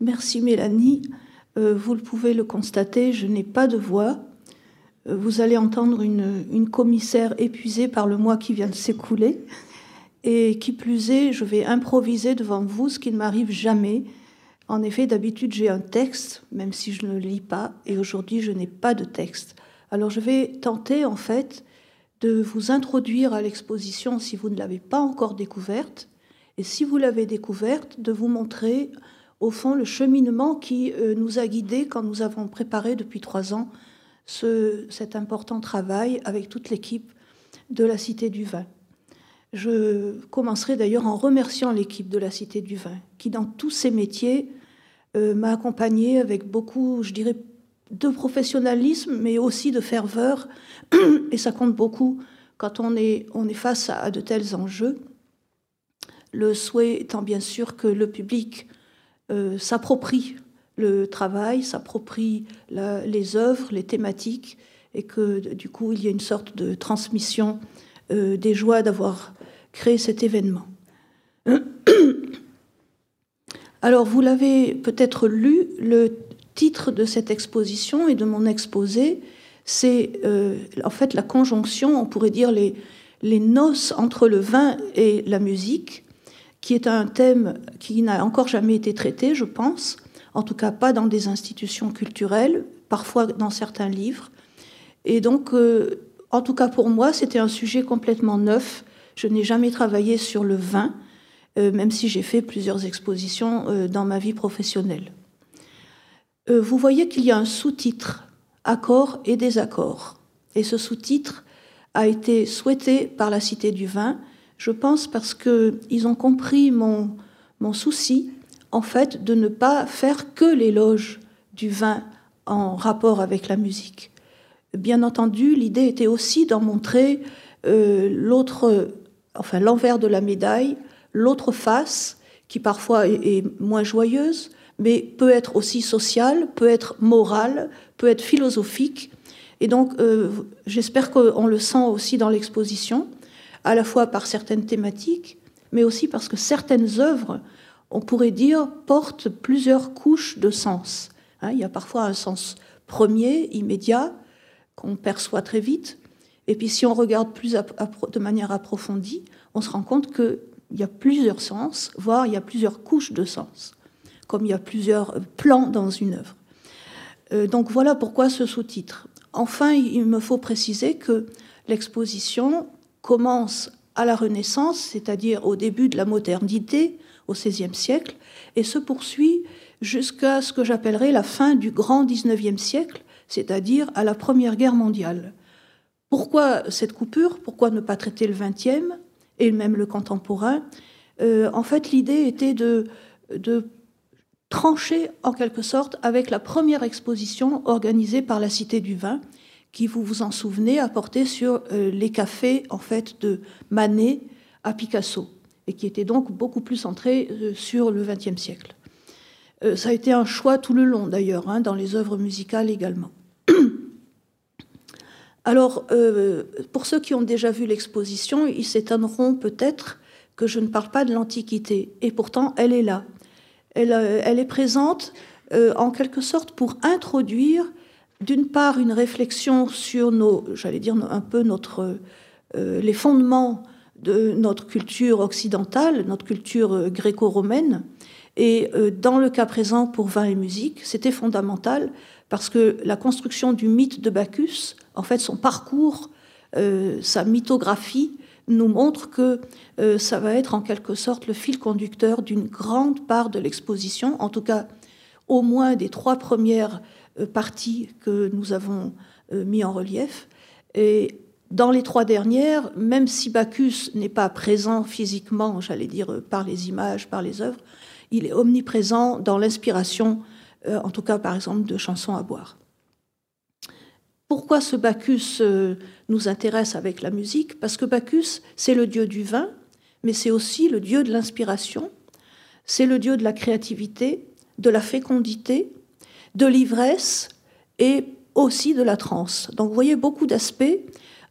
Merci Mélanie. Euh, vous le pouvez le constater, je n'ai pas de voix. Euh, vous allez entendre une, une, commissaire épuisée par le mois qui vient de s'écouler. Et qui plus est, je vais improviser devant vous, ce qui ne m'arrive jamais. En effet, d'habitude, j'ai un texte, même si je ne le lis pas, et aujourd'hui, je n'ai pas de texte. Alors, je vais tenter, en fait, de vous introduire à l'exposition si vous ne l'avez pas encore découverte, et si vous l'avez découverte, de vous montrer, au fond, le cheminement qui euh, nous a guidés quand nous avons préparé depuis trois ans ce, cet important travail avec toute l'équipe de la Cité du Vin. Je commencerai d'ailleurs en remerciant l'équipe de la Cité du Vin, qui dans tous ses métiers euh, m'a accompagné avec beaucoup, je dirais, de professionnalisme, mais aussi de ferveur, et ça compte beaucoup quand on est face à, de tels enjeux. Le souhait étant bien sûr que le public euh, s'approprie le travail, s'approprie les œuvres, les thématiques, et que du coup il y ait une sorte de transmission euh, des joies d'avoir créer cet événement. Alors, vous l'avez peut-être lu, le titre de cette exposition et de mon exposé, c'est euh, en fait la conjonction, on pourrait dire les, les noces entre le vin et la musique, qui est un thème qui n'a encore jamais été traité, je pense, en tout cas pas dans des institutions culturelles, parfois dans certains livres. Et donc, euh, en tout cas pour moi, c'était un sujet complètement neuf je n'ai jamais travaillé sur le vin, euh, même si j'ai fait plusieurs expositions euh, dans ma vie professionnelle. Vous voyez qu'il y a un sous-titre, accords et désaccords. Et ce sous-titre a été souhaité par la Cité du Vin, je pense parce qu'ils ont compris mon, mon souci, en fait, de ne pas faire que l'éloge du vin en rapport avec la musique. Bien entendu, l'idée était aussi d'en montrer l'autre enfin l'envers de la médaille, l'autre face, qui parfois est, moins joyeuse, mais peut être aussi sociale, peut être morale, peut être philosophique. Et donc, euh, j'espère qu'on le sent aussi dans l'exposition, à la fois par certaines thématiques, mais aussi parce que certaines œuvres, on pourrait dire, portent plusieurs couches de sens. Hein, il y a parfois un sens premier, immédiat, qu'on perçoit très vite, et puis si on regarde plus de manière approfondie, on se rend compte qu'il y a plusieurs sens, voire il y a plusieurs couches de sens, comme il y a plusieurs plans dans une œuvre. Euh, donc voilà pourquoi ce sous-titre. Enfin, il me faut préciser que l'exposition commence à la Renaissance, c'est-à-dire au début de la modernité, au XVIe siècle, et se poursuit jusqu'à ce que j'appellerais la fin du grand XIXe siècle, c'est-à-dire à la Première Guerre mondiale. Pourquoi cette coupure? Pourquoi ne pas traiter le XXe et même le contemporain? Euh, En fait, l'idée était de, de trancher en quelque sorte avec la première exposition organisée par la Cité du Vin, qui, vous vous en souvenez, a porté sur euh, les cafés en fait de Manet à Picasso, et qui était donc beaucoup plus centré euh, sur le XXe siècle. ça a été un choix tout le long d'ailleurs, hein, dans les œuvres musicales également. Alors, euh, pour ceux qui ont déjà vu l'exposition, ils s'étonneront peut-être que je ne parle pas de l'Antiquité. Et pourtant, elle est là. Elle, euh, est présente euh, en quelque sorte pour introduire, d'une part, une réflexion sur nos, j'allais dire un peu notre, les fondements de notre culture occidentale, notre culture gréco-romaine. Et dans le cas présent pour vin et musique, c'était fondamental parce que la construction du mythe de Bacchus, en fait, son parcours, euh, sa mythographie, nous montre que euh, ça va être en quelque sorte le fil conducteur d'une grande part de l'exposition, en tout cas au moins des trois premières euh, parties que nous avons mis en relief. Et dans les trois dernières, même si Bacchus n'est pas présent physiquement, j'allais dire par les images, par les œuvres, il est omniprésent dans l'inspiration euh, en tout cas par exemple de chansons à boire. Pourquoi ce Bacchus euh, nous intéresse avec la musique? Parce que Bacchus, c'est le dieu du vin, mais c'est aussi le dieu de l'inspiration, c'est le dieu de la créativité, de la fécondité, de l'ivresse et aussi de la transe. Donc vous voyez beaucoup d'aspects.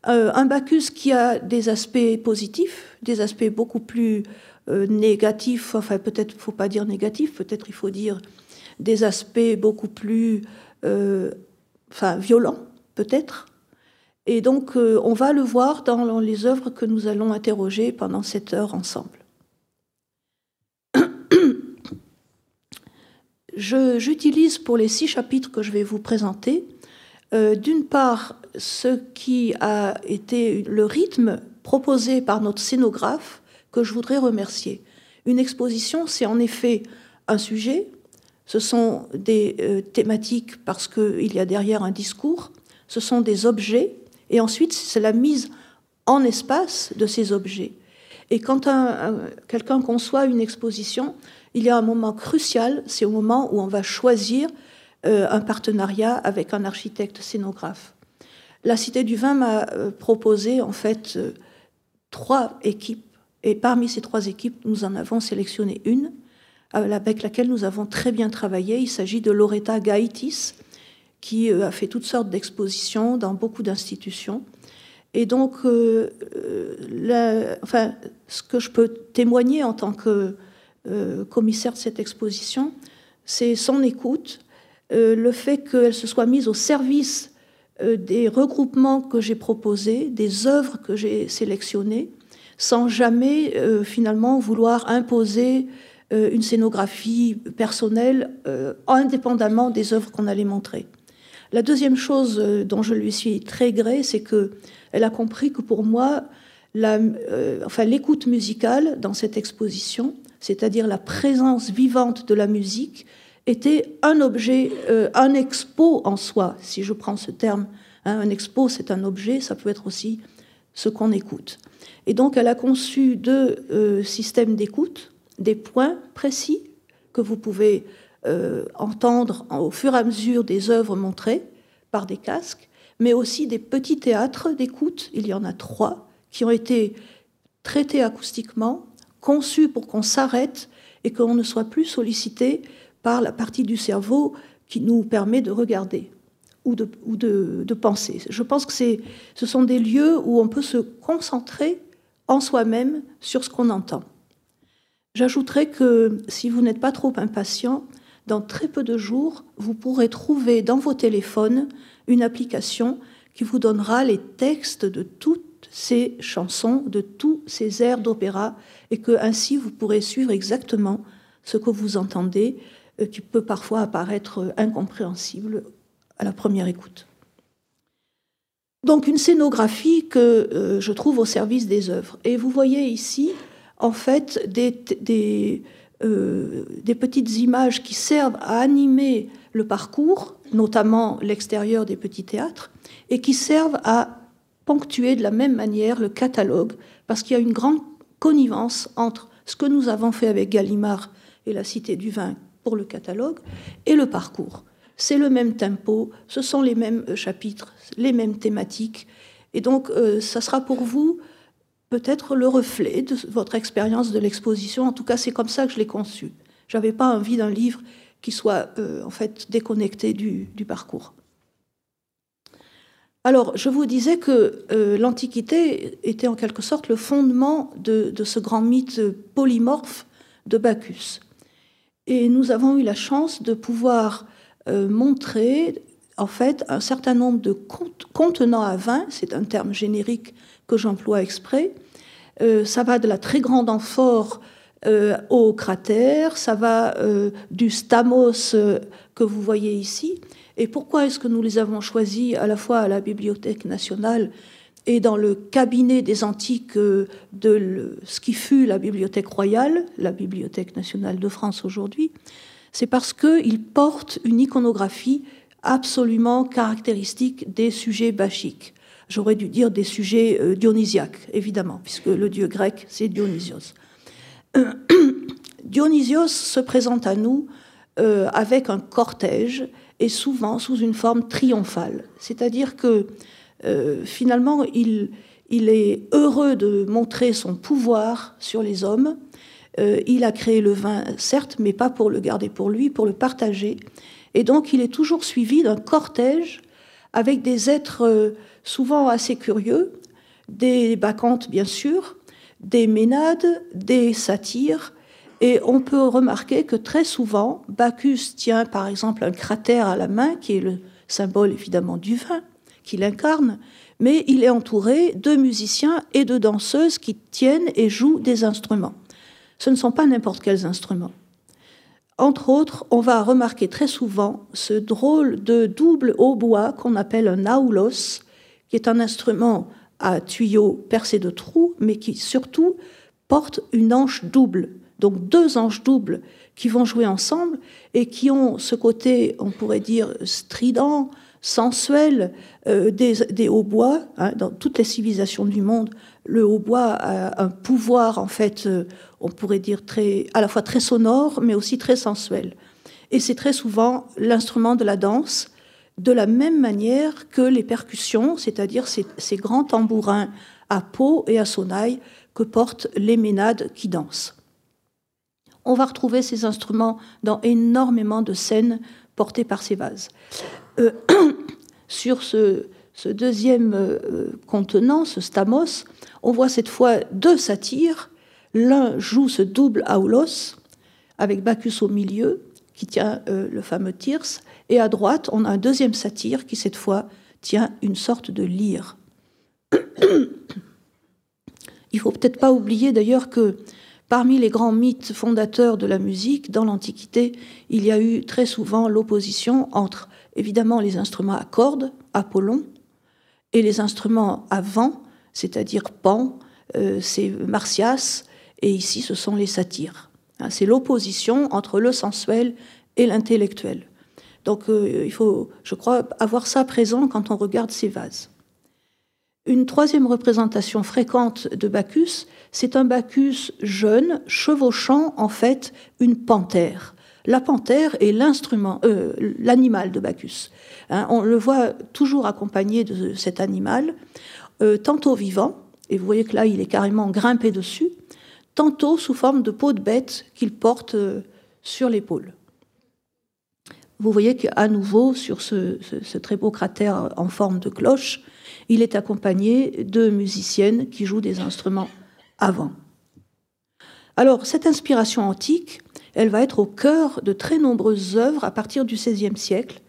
Euh, un Bacchus qui a des aspects positifs, des aspects beaucoup plus négatifs, enfin peut-être il ne faut pas dire négatifs, peut-être il faut dire des aspects beaucoup plus enfin, violents, peut-être. Et donc, on va le voir dans les œuvres que nous allons interroger pendant cette heure ensemble. J'utilise pour les six chapitres que je vais vous présenter, euh, d'une part, ce qui a été le rythme proposé par notre scénographe, que je voudrais remercier. Une exposition, c'est en effet un sujet, ce sont des euh, thématiques parce qu'il y a derrière un discours, ce sont des objets, et ensuite c'est la mise en espace de ces objets. Et quand quelqu'un conçoit une exposition, il y a un moment crucial, c'est au moment où on va choisir euh, un partenariat avec un architecte scénographe. La Cité du Vin m'a euh, proposé en fait euh, trois équipes, et parmi ces trois équipes, nous en avons sélectionné une avec laquelle nous avons très bien travaillé. Il s'agit de Loretta Gaitis, qui a fait toutes sortes d'expositions dans beaucoup d'institutions. Et donc, enfin, ce que je peux témoigner en tant que euh, commissaire de cette exposition, c'est son écoute, euh, le fait qu'elle se soit mise au service euh, des regroupements que j'ai proposés, des œuvres que j'ai sélectionnées, sans jamais finalement vouloir imposer une scénographie personnelle indépendamment des œuvres qu'on allait montrer. La deuxième chose dont je lui suis très gré, c'est qu'elle a compris que pour moi, l'écoute musicale dans cette exposition, c'est-à-dire la présence vivante de la musique, était un objet, euh, un expo en soi, si je prends ce terme. Hein, un expo, c'est un objet, ça peut être aussi ce qu'on écoute. Et donc, elle a conçu deux euh, systèmes d'écoute, des points précis que vous pouvez euh, entendre au fur et à mesure des œuvres montrées par des casques, mais aussi des petits théâtres d'écoute. Il y en a trois qui ont été traités acoustiquement conçu pour qu'on s'arrête et qu'on ne soit plus sollicité par la partie du cerveau qui nous permet de regarder ou de, ou de, penser. Je pense que ce sont des lieux où on peut se concentrer en soi-même sur ce qu'on entend. J'ajouterai que si vous n'êtes pas trop impatient, dans très peu de jours, vous pourrez trouver dans vos téléphones une application qui vous donnera les textes de toutes ces chansons, de tous ces airs d'opéra, et que ainsi vous pourrez suivre exactement ce que vous entendez, euh, qui peut parfois apparaître incompréhensible à la première écoute. Donc une scénographie que euh, je trouve au service des œuvres. Et vous voyez ici, en fait, des, euh, des petites images qui servent à animer le parcours, notamment l'extérieur des petits théâtres, et qui servent à ponctuer de la même manière le catalogue, parce qu'il y a une grande connivence entre ce que nous avons fait avec Gallimard et la Cité du Vin pour le catalogue et le parcours. C'est le même tempo, ce sont les mêmes euh, chapitres, les mêmes thématiques. Et donc, euh, ça sera pour vous peut-être le reflet de votre expérience de l'exposition. En tout cas, c'est comme ça que je l'ai conçu. Je n'avais pas envie d'un livre qui soit euh, en fait déconnecté du parcours. Alors, je vous disais que euh, l'Antiquité était en quelque sorte le fondement de, ce grand mythe polymorphe de Bacchus. Et nous avons eu la chance de pouvoir euh, montrer, en fait, un certain nombre de contenants à vin, c'est un terme générique que j'emploie exprès. Euh, ça va de la très grande amphore au cratère, ça va du stamos que vous voyez ici, et pourquoi est-ce que nous les avons choisis à la fois à la Bibliothèque nationale et dans le cabinet des antiques de ce qui fut la Bibliothèque royale, la Bibliothèque nationale de France aujourd'hui? C'est parce qu'ils portent une iconographie absolument caractéristique des sujets bachiques. J'aurais dû dire des sujets euh, dionysiaques, évidemment, puisque le dieu grec, c'est Dionysios. Dionysios se présente à nous euh, avec un cortège et souvent sous une forme triomphale. C'est-à-dire que euh, finalement, il, il, est heureux de montrer son pouvoir sur les hommes. Euh, il a créé le vin, certes, mais pas pour le garder pour lui, pour le partager. Et donc, il est toujours suivi d'un cortège avec des êtres euh, souvent assez curieux, des bacchantes bien sûr, des ménades, des satyres, Et on peut remarquer que très souvent, Bacchus tient par exemple un cratère à la main, qui est le symbole évidemment du vin, qu'il incarne, mais il est entouré de musiciens et de danseuses qui tiennent et jouent des instruments. Ce ne sont pas n'importe quels instruments. Entre autres, on va remarquer très souvent ce drôle de double hautbois qu'on appelle un aulos, qui est un instrument à tuyaux percés de trous, mais qui surtout porte une anche double. Donc deux anches doubles qui vont jouer ensemble et qui ont ce côté, on pourrait dire, strident, sensuel euh, des, hautbois. Hein, dans toutes les civilisations du monde, le hautbois a un pouvoir, en fait, euh, on pourrait dire, très, à la fois très sonore, mais aussi très sensuel. Et c'est très souvent l'instrument de la danse, de la même manière que les percussions, c'est-à-dire ces, grands tambourins à peau et à sonnaille que portent les ménades qui dansent. On va retrouver ces instruments dans énormément de scènes portées par ces vases. Euh, sur ce, deuxième euh, contenant, ce stamos, on voit cette fois deux satyres. L'un joue ce double aulos, avec Bacchus au milieu, qui tient euh, le fameux Tirs, et à droite, on a un deuxième satyre qui, cette fois, tient une sorte de lyre. Il faut peut-être pas oublier d'ailleurs que Parmi les grands mythes fondateurs de la musique, dans l'Antiquité, il y a eu très souvent l'opposition entre, évidemment, les instruments à cordes, Apollon, et les instruments à vent, c'est-à-dire Pan, euh, c'est Martias, et ici ce sont les satyres. Hein, c'est l'opposition entre le sensuel et l'intellectuel. Donc euh, il faut, je crois, avoir ça présent quand on regarde ces vases. Une troisième représentation fréquente de Bacchus, c'est un Bacchus jeune chevauchant en fait une panthère. La panthère est l'instrument, euh, l'animal de Bacchus. Hein, on le voit toujours accompagné de cet animal, euh, tantôt vivant, et vous voyez que là il est carrément grimpé dessus, tantôt sous forme de peau de bête qu'il porte euh, sur l'épaule. Vous voyez qu'à nouveau, sur ce, très beau cratère en forme de cloche, il est accompagné de musiciennes qui jouent des instruments avant. Alors, cette inspiration antique, elle va être au cœur de très nombreuses œuvres à partir du XVIe siècle.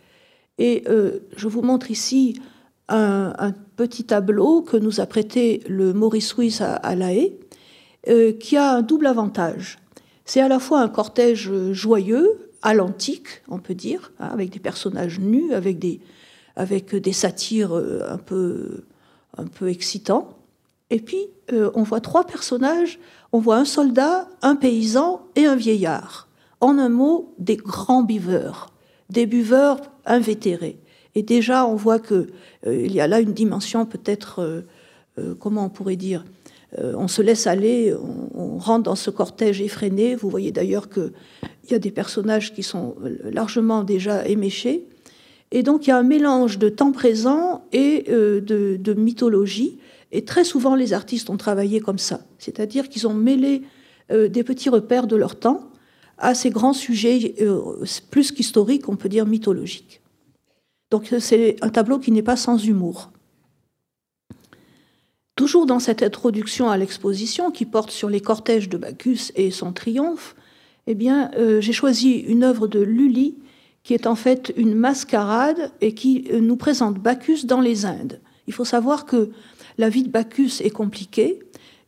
Et euh, je vous montre ici un, petit tableau que nous a prêté le Maurice Ruiz à, La Haye, euh, qui a un double avantage. C'est à la fois un cortège joyeux, à l'antique, on peut dire, hein, avec des personnages nus, avec des, avec des satires euh, un peu, un peu excitants. Et puis, euh, on voit trois personnages. On voit un soldat, un paysan et un vieillard. En un mot, des grands buveurs, des buveurs invétérés. Et déjà, on voit qu'il euh, y a là une dimension peut-être, comment on pourrait dire, on se laisse aller, on, rentre dans ce cortège effréné. Vous voyez d'ailleurs qu'il y a des personnages qui sont largement déjà éméchés. Et donc il y a un mélange de temps présent et euh, de, mythologie. Et très souvent, les artistes ont travaillé comme ça. C'est-à-dire qu'ils ont mêlé euh, des petits repères de leur temps à ces grands sujets euh, plus qu'historiques, on peut dire mythologiques. Donc c'est un tableau qui n'est pas sans humour. Toujours dans cette introduction à l'exposition qui porte sur les cortèges de Bacchus et son triomphe, eh bien, j'ai choisi une œuvre de Lully qui est en fait une mascarade et qui euh, nous présente Bacchus dans les Indes. Il faut savoir que la vie de Bacchus est compliquée,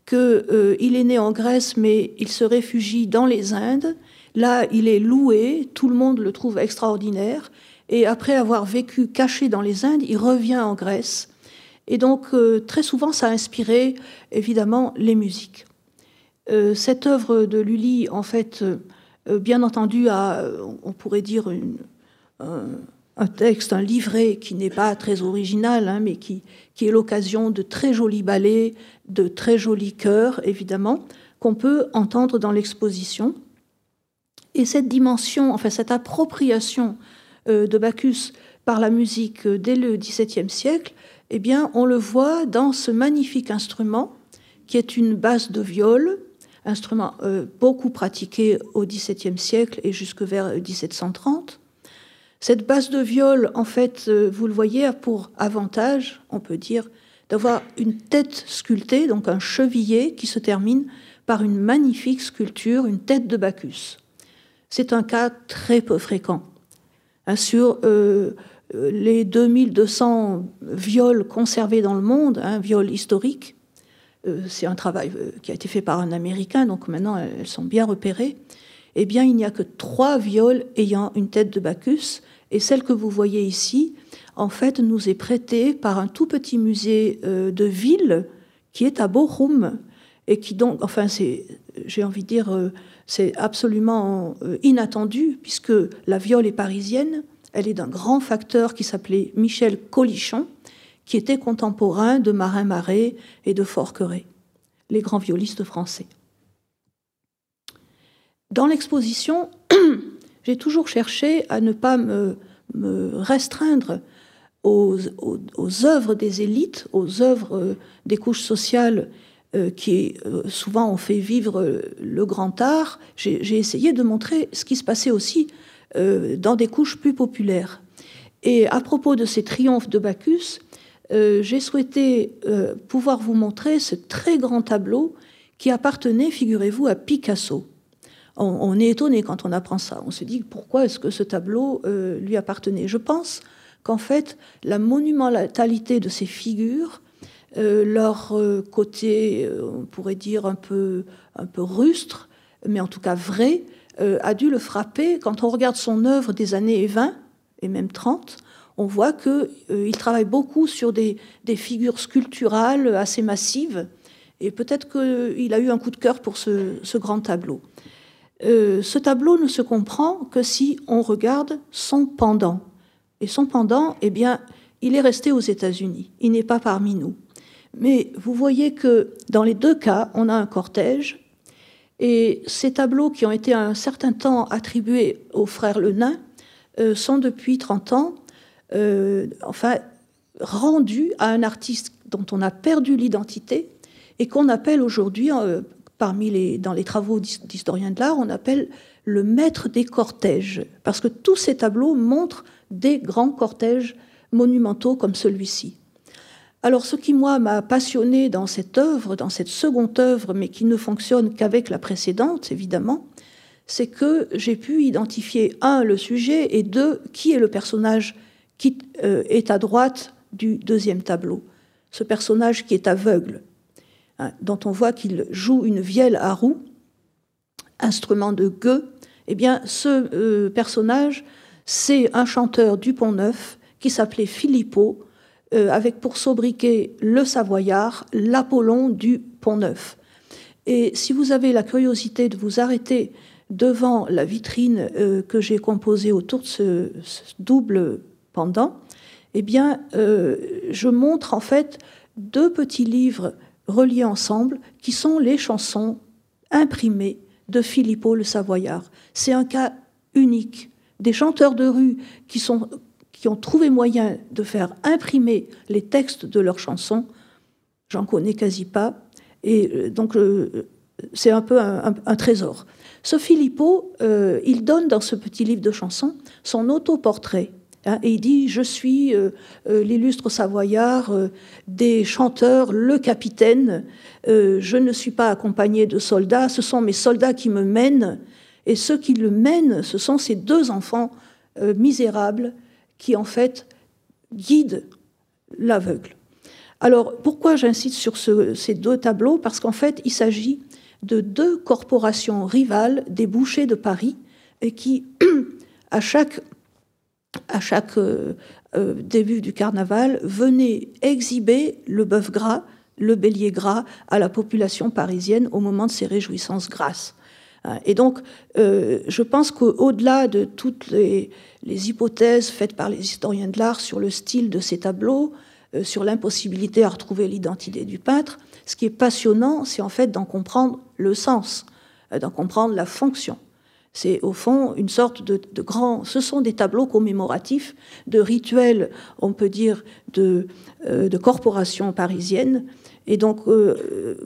qu'il euh, est né en Grèce mais il se réfugie dans les Indes. Là, il est loué, tout le monde le trouve extraordinaire, et après avoir vécu caché dans les Indes, il revient en Grèce. Et donc, euh, très souvent, ça a inspiré, évidemment, les musiques. cette œuvre de Lully, en fait, euh, bien entendu, à, on pourrait dire, un, texte, un livret qui n'est pas très original, hein, mais qui, qui est l'occasion de très jolis ballets, de très jolis chœurs, évidemment, qu'on peut entendre dans l'exposition. Et cette dimension, enfin cette appropriation euh, de Bacchus par la musique euh, dès le XVIIe siècle, eh bien, on le voit dans ce magnifique instrument qui est une basse de viol instrument euh, beaucoup pratiqué au XVIIe siècle et jusque vers 1730. Cette basse de viol, en fait, euh, vous le voyez, a pour avantage, on peut dire, d'avoir une tête sculptée, donc un chevillet qui se termine par une magnifique sculpture, une tête de Bacchus. C'est un cas très peu fréquent. Sur euh, les 2200 viols conservés dans le monde, un hein, viol historique, euh, c'est un travail qui a été fait par un Américain, donc maintenant elles sont bien repérées, eh bien il n'y a que trois viols ayant une tête de Bacchus, et celle que vous voyez ici, en fait, nous est prêtée par un tout petit musée de ville qui est à Bochum, et qui donc, enfin, c'est, j'ai envie de dire, c'est absolument inattendu, puisque la viole est parisienne, elle est d'un grand facteur qui s'appelait Michel Colichon, qui était contemporain de Marin Marais et de Forqueray, les grands violistes français. Dans l'exposition, j'ai toujours cherché à ne pas me, restreindre aux, œuvres des élites, aux œuvres euh, des couches sociales euh, qui euh, souvent ont fait vivre le grand art. J'ai essayé de montrer ce qui se passait aussi euh, dans des couches plus populaires. Et à propos de ces triomphes de Bacchus, euh, j'ai souhaité euh, pouvoir vous montrer ce très grand tableau qui appartenait, figurez-vous, à Picasso. On, est étonné quand on apprend ça. On se dit pourquoi est-ce que ce tableau lui appartenait? Je pense qu'en fait, la monumentalité de ces figures, leur côté, on pourrait dire un peu, un peu rustre, mais en tout cas vrai, euh, a dû le frapper. Quand on regarde son œuvre des années 20 et même 30, on voit qu'il euh, travaille beaucoup sur des, figures sculpturales assez massives. Et peut-être qu'il a eu un coup de cœur pour ce, grand tableau. Euh, ce tableau ne se comprend que si on regarde son pendant. Et son pendant, eh bien, il est resté aux États-Unis. Il n'est pas parmi nous. Mais vous voyez que dans les deux cas, on a un cortège et ces tableaux qui ont été un certain temps attribués aux frères Le Nain euh, sont depuis 30 ans euh, enfin, rendus à un artiste dont on a perdu l'identité et qu'on appelle aujourd'hui, euh, parmi les, dans les travaux d'historiens de l'art, on appelle le maître des cortèges, parce que tous ces tableaux montrent des grands cortèges monumentaux comme celui-ci. Alors ce qui, moi, m'a passionné dans cette œuvre, dans cette seconde œuvre, mais qui ne fonctionne qu'avec la précédente, évidemment, c'est que j'ai pu identifier, un, le sujet, et deux, qui est le personnage qui euh, est à droite du deuxième tableau. Ce personnage qui est aveugle, hein, dont on voit qu'il joue une vielle à roue, instrument de gueux, eh bien, ce euh, personnage, c'est un chanteur du Pont-Neuf qui s'appelait Philippot, euh, avec pour sobriquet le Savoyard, l'Apollon du Pont-Neuf. Et si vous avez la curiosité de vous arrêter devant la vitrine euh, que j'ai composée autour de ce, double pendant, eh bien, euh, je montre en fait deux petits livres reliés ensemble qui sont les chansons imprimées de Philippot le Savoyard. C'est un cas unique. Des chanteurs de rue qui sont qui ont trouvé moyen de faire imprimer les textes de leurs chansons, j'en connais quasi pas. Et euh, donc, euh, c'est un peu un, trésor. Ce Philippot, euh, il donne dans ce petit livre de chansons son autoportrait. Hein, et il dit Je suis l'illustre savoyard des chanteurs, le capitaine. je ne suis pas accompagné de soldats, ce sont mes soldats qui me mènent. Et ceux qui le mènent, ce sont ces deux enfants misérables qui en fait guide l'aveugle. Alors pourquoi j'insiste sur ces deux tableaux? Parce qu'en fait il s'agit de deux corporations rivales des bouchers de Paris et qui, à chaque, à euh, euh, début du carnaval, venaient exhiber le bœuf gras, le bélier gras à la population parisienne au moment de ces réjouissances grasses. Et donc, euh, je pense qu'au-delà de toutes les, hypothèses faites par les historiens de l'art sur le style de ces tableaux, euh, sur l'impossibilité à retrouver l'identité du peintre, ce qui est passionnant, c'est en fait d'en comprendre le sens, euh, d'en comprendre la fonction. C'est au fond une sorte de, de, grand. Ce sont des tableaux commémoratifs de rituels, on peut dire, de corporations parisiennes. Et donc,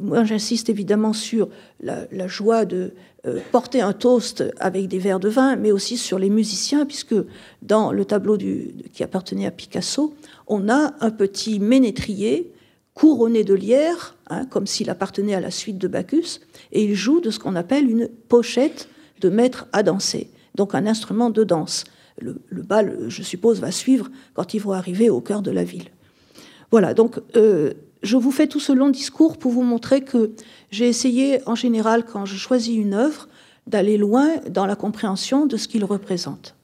moi, j'insiste évidemment sur la, joie de, euh, porter un toast avec des verres de vin, mais aussi sur les musiciens, puisque dans le tableau qui appartenait à Picasso, on a un petit ménétrier couronné de lierre, hein, comme s'il appartenait à la suite de Bacchus, et il joue de ce qu'on appelle une pochette de maître à danser, donc un instrument de danse. Le, bal, je suppose, va suivre quand ils vont arriver au cœur de la ville. Voilà, donc euh, je vous fais tout ce long discours pour vous montrer que j'ai essayé, en général, quand je choisis une œuvre, d'aller loin dans la compréhension de ce qu'il représente.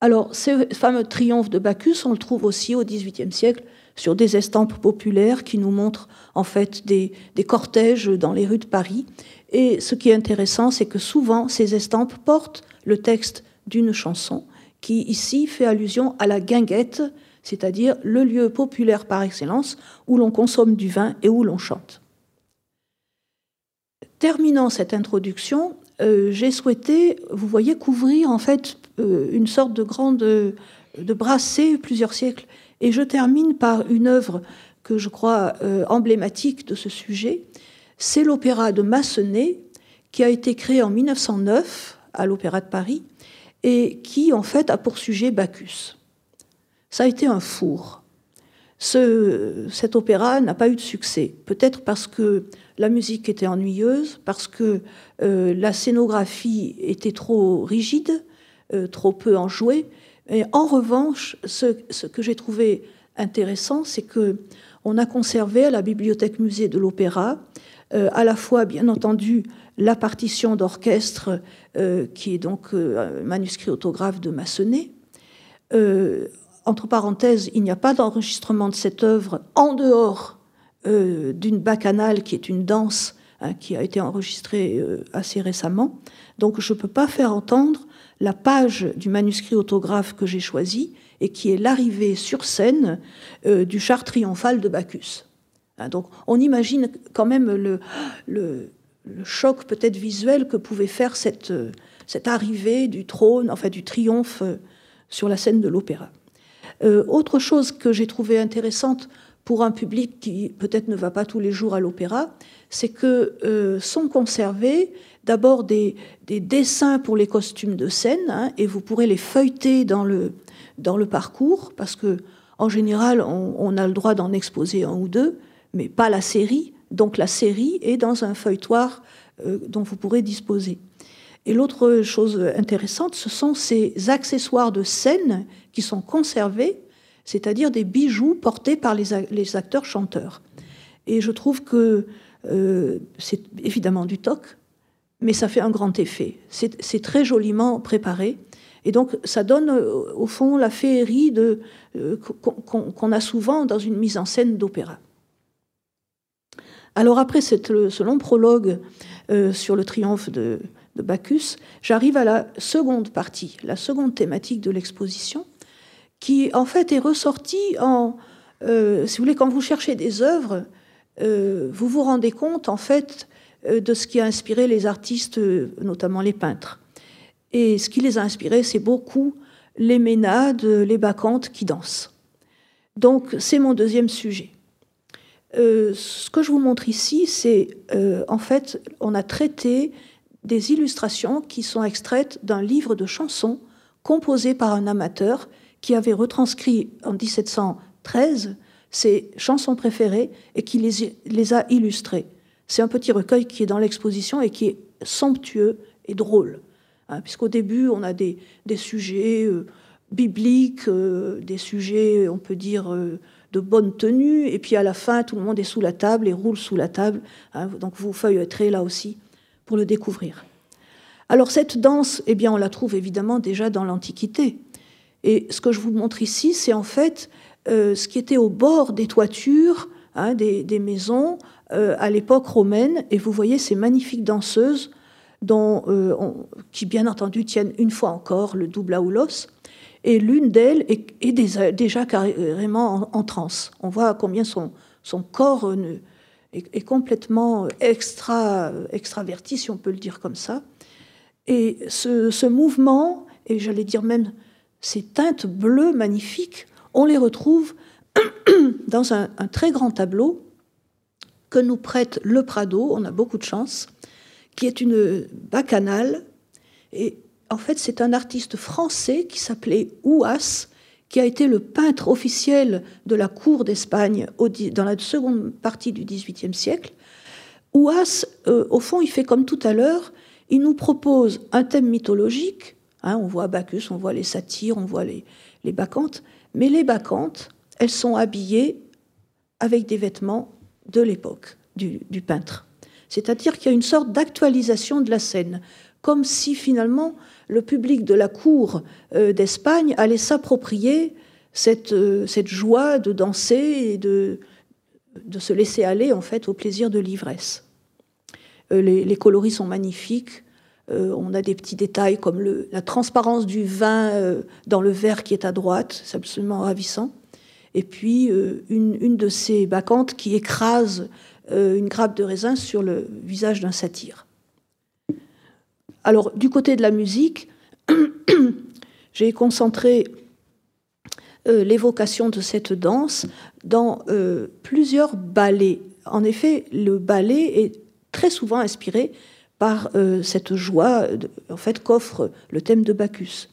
Alors, ce fameux triomphe de Bacchus, on le trouve aussi au XVIIIe siècle sur des estampes populaires qui nous montrent en fait des, cortèges dans les rues de Paris. Et ce qui est intéressant, c'est que souvent ces estampes portent le texte d'une chanson qui ici fait allusion à la guinguette, c'est-à-dire le lieu populaire par excellence où l'on consomme du vin et où l'on chante. Terminant cette introduction, euh, j'ai souhaité, vous voyez, couvrir en fait euh, une sorte de grande de brassée plusieurs siècles et je termine par une œuvre que je crois euh, emblématique de ce sujet. C'est l'opéra de Massenet, qui a été créé en 1909 à l'Opéra de Paris et qui, en fait, a pour sujet Bacchus. Ça a été un four. Ce, cet opéra n'a pas eu de succès, peut-être parce que la musique était ennuyeuse, parce que euh, la scénographie était trop rigide, euh, trop peu enjouée, et en revanche, ce, que j'ai trouvé intéressant, c'est que on a conservé à la bibliothèque musée de l'Opéra euh, à la fois, bien entendu, la partition d'orchestre, qui est donc un manuscrit autographe de Massenet. Entre parenthèses, il n'y a pas d'enregistrement de cette œuvre en dehors d'une bacchanale, qui est une danse hein, qui a été enregistrée assez récemment. Donc je ne peux pas faire entendre la page du manuscrit autographe que j'ai choisi et qui est l'arrivée sur scène euh, du char triomphal de Bacchus. Hein, donc on imagine quand même le, choc peut-être visuel que pouvait faire cette, arrivée du trône, enfin du triomphe euh, sur la scène de l'opéra. Euh, autre chose que j'ai trouvé intéressante pour un public qui peut-être ne va pas tous les jours à l'opéra, c'est que sont conservés d'abord des, dessins pour les costumes de scène, hein, et vous pourrez les feuilleter dans le, dans le parcours, parce que en général, on, a le droit d'en exposer un ou deux, mais pas la série. Donc la série est dans un feuilletoire euh, dont vous pourrez disposer. Et l'autre chose intéressante, ce sont ces accessoires de scène qui sont conservés, c'est-à-dire des bijoux portés par les, acteurs-chanteurs. Et je trouve que euh, c'est évidemment du toc, mais ça fait un grand effet. C'est très joliment préparé. Et donc, ça donne, au fond, la féerie euh, qu'on a souvent dans une mise en scène d'opéra. Alors, après ce long prologue euh, sur le triomphe de, Bacchus, j'arrive à la seconde partie, la seconde thématique de l'exposition, qui, en fait, est ressortie en. si vous voulez, quand vous cherchez des œuvres, vous vous rendez compte, en fait, euh, de ce qui a inspiré les artistes, euh, notamment les peintres. Et ce qui les a inspirés, c'est beaucoup les ménades, les bacchantes qui dansent. Donc c'est mon deuxième sujet. Euh, ce que je vous montre ici, c'est en fait, on a traité des illustrations qui sont extraites d'un livre de chansons composé par un amateur qui avait retranscrit en 1713 ses chansons préférées et qui les, les a illustrées. C'est un petit recueil qui est dans l'exposition et qui est somptueux et drôle. Hein, puisqu'au début, on a des, sujets euh, bibliques, euh, des sujets, on peut dire, euh, de bonne tenue, et puis à la fin, tout le monde est sous la table et roule sous la table. Hein, donc vous feuilletterez là aussi le découvrir. Alors cette danse, eh bien, on la trouve évidemment déjà dans l'Antiquité. Et ce que je vous montre ici, c'est en fait ce qui était au bord des toitures hein, des, maisons, euh, à l'époque romaine, et vous voyez ces magnifiques danseuses dont, euh, qui, bien entendu, tiennent une fois encore le double aoulos. Et l'une d'elles est, déjà carrément en, transe. On voit combien son, son corps euh, est, complètement extra, extraverti, si on peut le dire comme ça. Et ce, mouvement, et j'allais dire même ces teintes bleues magnifiques, on les retrouve dans un très grand tableau que nous prête le Prado, on a beaucoup de chance, qui est une bacchanale. Et en fait, c'est un artiste français qui s'appelait Ouas, qui a été le peintre officiel de la cour d'Espagne dans la seconde partie du XVIIIe siècle, Ouas, euh, au fond, il fait comme tout à l'heure, il nous propose un thème mythologique, hein, on voit Bacchus, on voit les satyres, on voit les, les bacchantes, mais les bacchantes, elles sont habillées avec des vêtements de l'époque du, peintre. C'est-à-dire qu'il y a une sorte d'actualisation de la scène, comme si finalement le public de la cour euh, d'Espagne allait s'approprier cette, euh, cette, joie de danser et de, de se laisser aller en fait au plaisir de l'ivresse. Euh, les, coloris sont magnifiques. On a des petits détails comme la transparence du vin dans le verre qui est à droite, c'est absolument ravissant. Et puis une, de ces bacchantes qui écrase une grappe de raisin sur le visage d'un satyre. Alors du côté de la musique, j'ai concentré l'évocation de cette danse dans plusieurs ballets. En effet, le ballet est très souvent inspiré par euh, cette joie en fait, qu'offre le thème de Bacchus.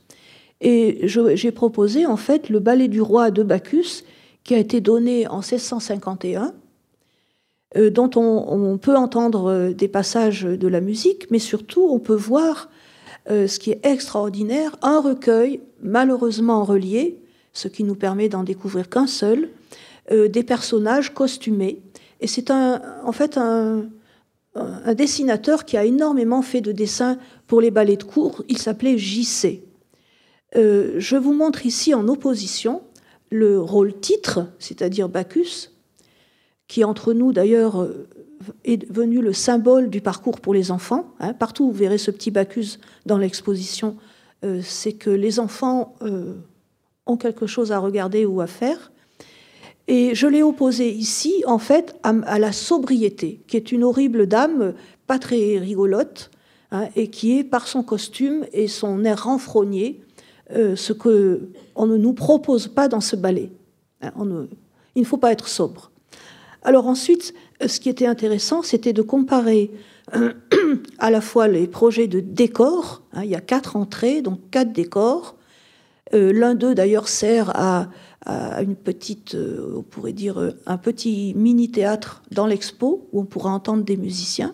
Et j'ai proposé en fait le ballet du roi de Bacchus qui a été donné en 1651, euh, dont on, peut entendre euh, des passages de la musique, mais surtout on peut voir ce qui est extraordinaire, un recueil malheureusement relié, ce qui nous permet d'en découvrir qu'un seul, des personnages costumés. Et c'est en fait un, dessinateur qui a énormément fait de dessins pour les ballets de cour. Il s'appelait JC. Euh, je vous montre ici en opposition le rôle titre, c'est-à-dire Bacchus, qui entre nous d'ailleurs euh, est devenu le symbole du parcours pour les enfants. Hein. Partout vous verrez ce petit Bacchus dans l'exposition, euh, c'est que les enfants ont quelque chose à regarder ou à faire. Et je l'ai opposé ici, en fait, à, la sobriété, qui est une horrible dame, pas très rigolote, hein, et qui est, par son costume et son air renfrogné, euh, ce que on ne nous propose pas dans ce ballet. Hein, il ne faut pas être sobre. Alors ensuite, ce qui était intéressant, c'était de comparer à la fois les projets de décors. Hein, il y a quatre entrées, donc quatre décors. Euh, l'un d'eux, d'ailleurs, sert à une petite, euh, on pourrait dire, euh, un petit mini-théâtre dans l'expo où on pourra entendre des musiciens.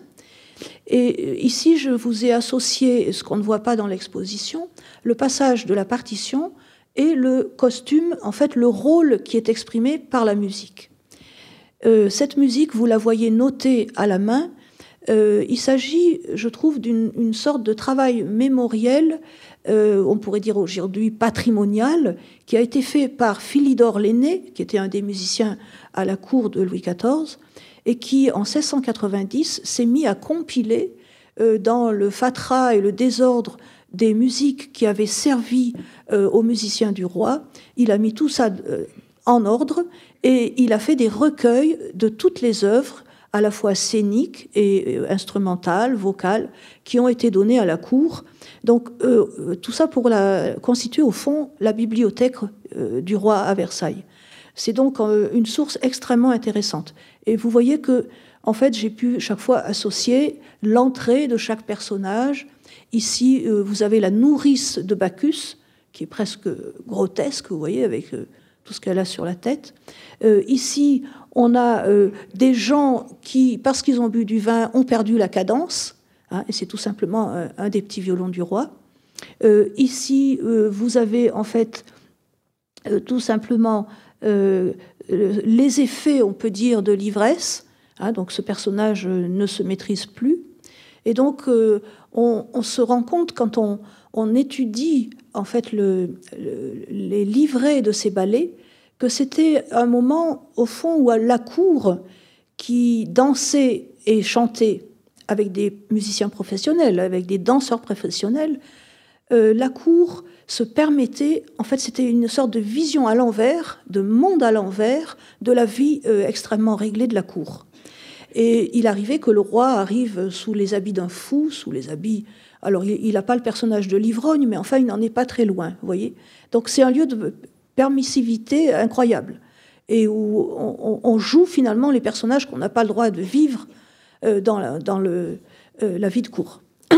Et euh, ici, je vous ai associé ce qu'on ne voit pas dans l'exposition, le passage de la partition et le costume, en fait, le rôle qui est exprimé par la musique. Cette musique, vous la voyez notée à la main. il s'agit, je trouve, d'une sorte de travail mémoriel euh, on pourrait dire aujourd'hui patrimonial, qui a été fait par Philidor l'aîné, qui était un des musiciens à la cour de Louis XIV, et qui, en 1690, s'est mis à compiler euh, dans le fatras et le désordre des musiques qui avaient servi euh, aux musiciens du roi. Il a mis tout ça en ordre et il a fait des recueils de toutes les œuvres à la fois scéniques et instrumentales, vocales, qui ont été données à la cour donc euh, tout ça pour constituer au fond la bibliothèque euh, du roi à Versailles. C'est donc euh, une source extrêmement intéressante. Et vous voyez que, en fait, j'ai pu chaque fois associer l'entrée de chaque personnage. Ici, vous avez la nourrice de Bacchus, qui est presque grotesque, vous voyez, avec tout ce qu'elle a sur la tête. ici, on a des gens qui, parce qu'ils ont bu du vin, ont perdu la cadence. Hein, et c'est tout simplement un, des petits violons du roi. Euh, ici, euh, vous avez en fait euh, tout simplement les effets, on peut dire, de l'ivresse. Hein, donc ce personnage ne se maîtrise plus. Et donc on, se rend compte quand on, étudie en fait les livrets de ces ballets que c'était un moment au fond où à la cour qui dansait et chantait avec des musiciens professionnels, avec des danseurs professionnels, euh, la cour se permettait, en fait, c'était une sorte de vision à l'envers, de monde à l'envers, de la vie euh, extrêmement réglée de la cour. Et il arrivait que le roi arrive sous les habits d'un fou, sous les habits. Alors, il n'a pas le personnage de l'ivrogne, mais enfin, il n'en est pas très loin, vous voyez. Donc, c'est un lieu de permissivité incroyable, et où on joue finalement les personnages qu'on n'a pas le droit de vivre euh, dans, la, dans le, euh, la vie de cour.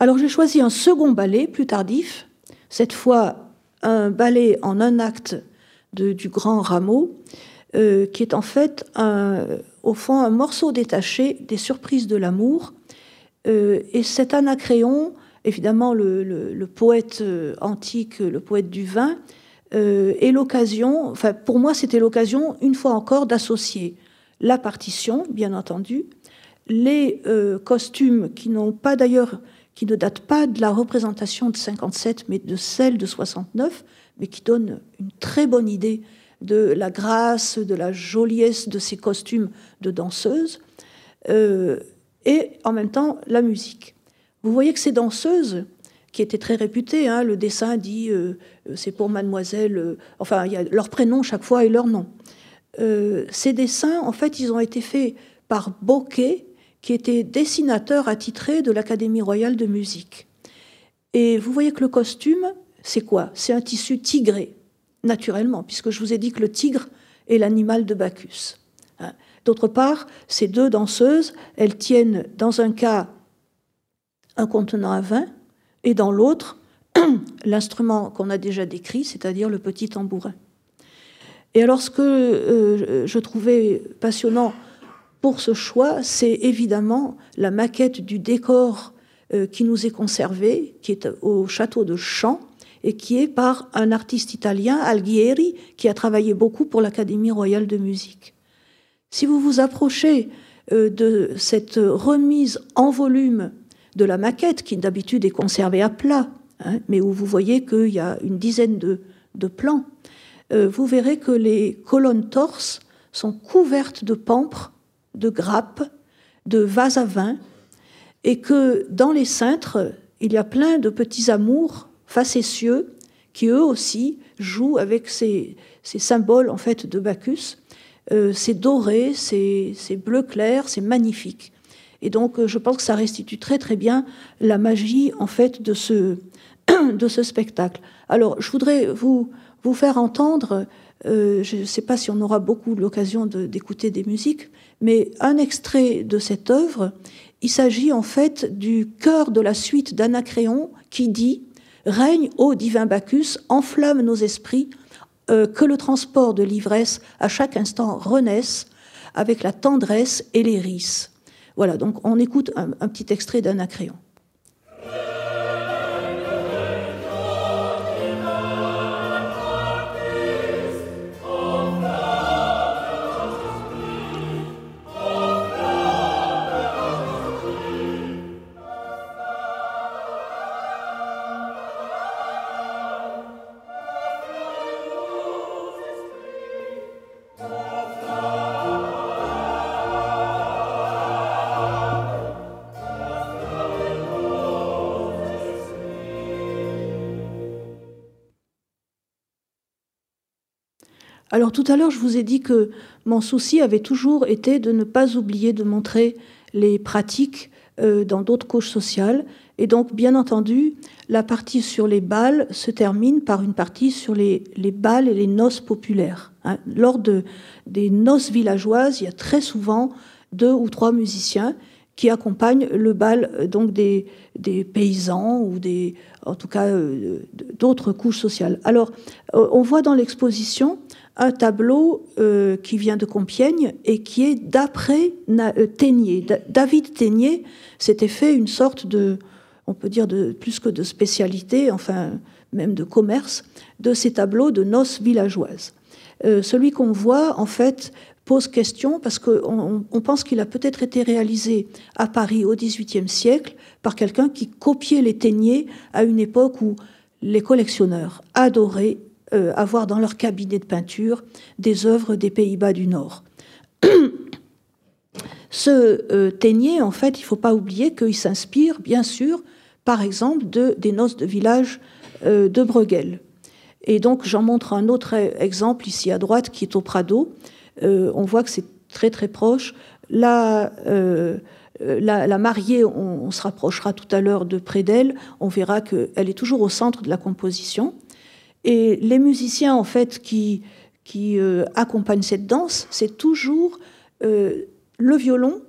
Alors j'ai choisi un second ballet plus tardif, cette fois un ballet en un acte du grand rameau, euh, qui est en fait, au fond, un morceau détaché des surprises de l'amour. Euh, et cet anacréon, évidemment, le, poète euh, antique, le poète du vin, est l'occasion, enfin, pour moi, c'était l'occasion, une fois encore, d'associer la partition, bien entendu, les costumes qui n'ont pas d'ailleurs qui ne datent pas de la représentation de 57, mais de celle de 69, mais qui donne une très bonne idée de la grâce, de la joliesse de ces costumes de danseuses, euh, et en même temps la musique. Vous voyez que ces danseuses, qui étaient très réputées, hein, le dessin dit euh, euh, c'est pour mademoiselle, enfin il y a leur prénom chaque fois et leur nom. ces dessins, en fait, ils ont été faits par Bocquet, qui était dessinateur attitré de l'Académie royale de musique. Et vous voyez que le costume, c'est quoi? C'est un tissu tigré, naturellement, puisque je vous ai dit que le tigre est l'animal de Bacchus. Hein. D'autre part, ces deux danseuses, elles tiennent dans un cas un contenant à vin et dans l'autre l'instrument qu'on a déjà décrit, c'est-à-dire le petit tambourin. Et alors ce que euh, je trouvais passionnant pour ce choix, c'est évidemment la maquette du décor euh, qui nous est conservé, qui est au château de Champs, et qui est par un artiste italien, Alghieri, qui a travaillé beaucoup pour l'Académie royale de musique. Si vous vous approchez euh, de cette remise en volume de la maquette, qui d'habitude est conservée à plat, hein, mais où vous voyez qu'il y a une dizaine de, plans, euh, vous verrez que les colonnes torses sont couvertes de pampres de grappes, de vases à vin, et que dans les cintres, il y a plein de petits amours facétieux qui eux aussi jouent avec ces, symboles en fait de Bacchus. Euh, c'est doré, c'est bleu clair, c'est magnifique. Et donc euh, je pense que ça restitue très très bien la magie en fait de ce, de ce spectacle. Alors je voudrais vous, vous faire entendre, euh, je ne sais pas si on aura beaucoup l'occasion d'écouter des musiques, mais un extrait de cette œuvre, il s'agit en fait du cœur de la suite d'Anacréon qui dit Règne, ô divin Bacchus, enflamme nos esprits, euh, que le transport de l'ivresse à chaque instant renaisse avec la tendresse et les ris. Voilà, donc on écoute un, un petit extrait d'Anacréon. Alors tout à l'heure, je vous ai dit que mon souci avait toujours été de ne pas oublier de montrer les pratiques euh, dans d'autres couches sociales. Et donc, bien entendu, la partie sur les balles se termine par une partie sur les, les balles et les noces populaires. Hein. Lors de, des noces villageoises, il y a très souvent deux ou trois musiciens qui accompagnent le bal euh, donc des, des paysans ou des, en tout cas euh, d'autres couches sociales. Alors, on voit dans l'exposition un tableau euh, qui vient de Compiègne et qui est d'après euh, Ténier. David Ténier s'était fait une sorte de, on peut dire de plus que de spécialité, enfin même de commerce, de ces tableaux de noces villageoises. Euh, celui qu'on voit, en fait, pose question parce qu'on on pense qu'il a peut-être été réalisé à Paris au XVIIIe siècle par quelqu'un qui copiait les Téniers à une époque où les collectionneurs adoraient euh, avoir dans leur cabinet de peinture des œuvres des Pays-Bas du Nord. Ce euh, en fait, il ne faut pas oublier qu'il s'inspire, bien sûr, par exemple, de, des noces de village euh, de Bruegel. Et donc, j'en montre un autre exemple ici à droite, qui est au Prado. on voit que c'est très très proche. La, la, mariée, on, on, se rapprochera tout à l'heure de près d'elle. On verra qu'elle est toujours au centre de la composition. Et les musiciens, en fait, qui, euh, accompagnent cette danse, c'est toujours euh, le violon,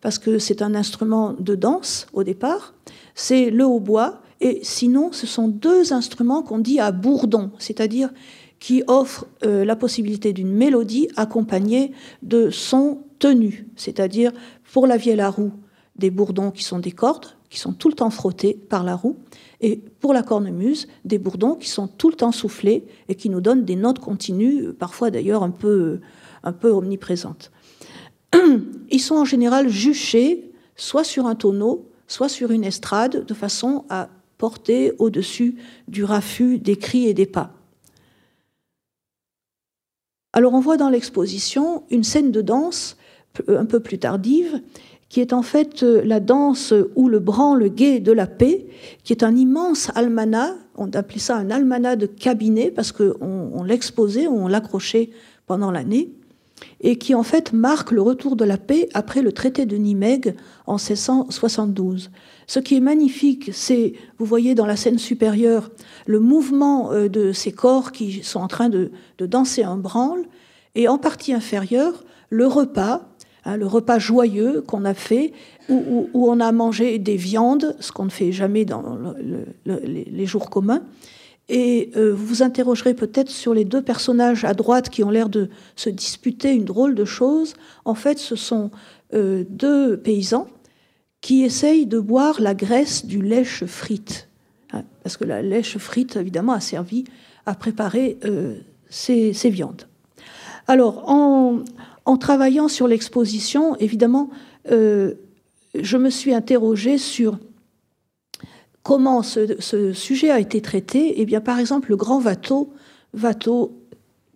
parce que c'est un instrument de danse au départ, c'est le hautbois. Et sinon, ce sont deux instruments qu'on dit à bourdon, c'est-à-dire qui offrent euh, la possibilité d'une mélodie accompagnée de sons tenus, c'est-à-dire pour la vielle à roue, des bourdons qui sont des cordes, qui sont tout le temps frottés par la roue, et pour la cornemuse, des bourdons qui sont tout le temps soufflés et qui nous donnent des notes continues, parfois d'ailleurs un peu, peu omniprésentes. Ils sont en général juchés soit sur un tonneau, soit sur une estrade, de façon à porter au-dessus du raffut des cris et des pas. Alors on voit dans l'exposition une scène de danse un peu plus tardive, qui est en fait euh, la danse ou le branle gay de la paix, qui est un immense almanach, on appelait ça un almanach de cabinet parce qu'on on, l'exposait, on l'accrochait pendant l'année, et qui en fait marque le retour de la paix après le traité de Nimègue en 1672. Ce qui est magnifique, c'est, vous voyez dans la scène supérieure, le mouvement euh, de ces corps qui sont en train de, danser un branle, et en partie inférieure, le repas, hein, le repas joyeux qu'on a fait, où, on a mangé des viandes, ce qu'on ne fait jamais dans les jours communs, et euh, vous vous interrogerez peut-être sur les deux personnages à droite qui ont l'air de se disputer une drôle de chose. En fait, ce sont euh, deux paysans qui essayent de boire la graisse du lèche frite. Hein, parce que la lèche frite, évidemment, a servi à préparer euh, ces, viandes. Alors, en, en travaillant sur l'exposition, évidemment, je me suis interrogée sur comment ce, sujet a été traité Eh bien, par exemple, le grand Watteau, Watteau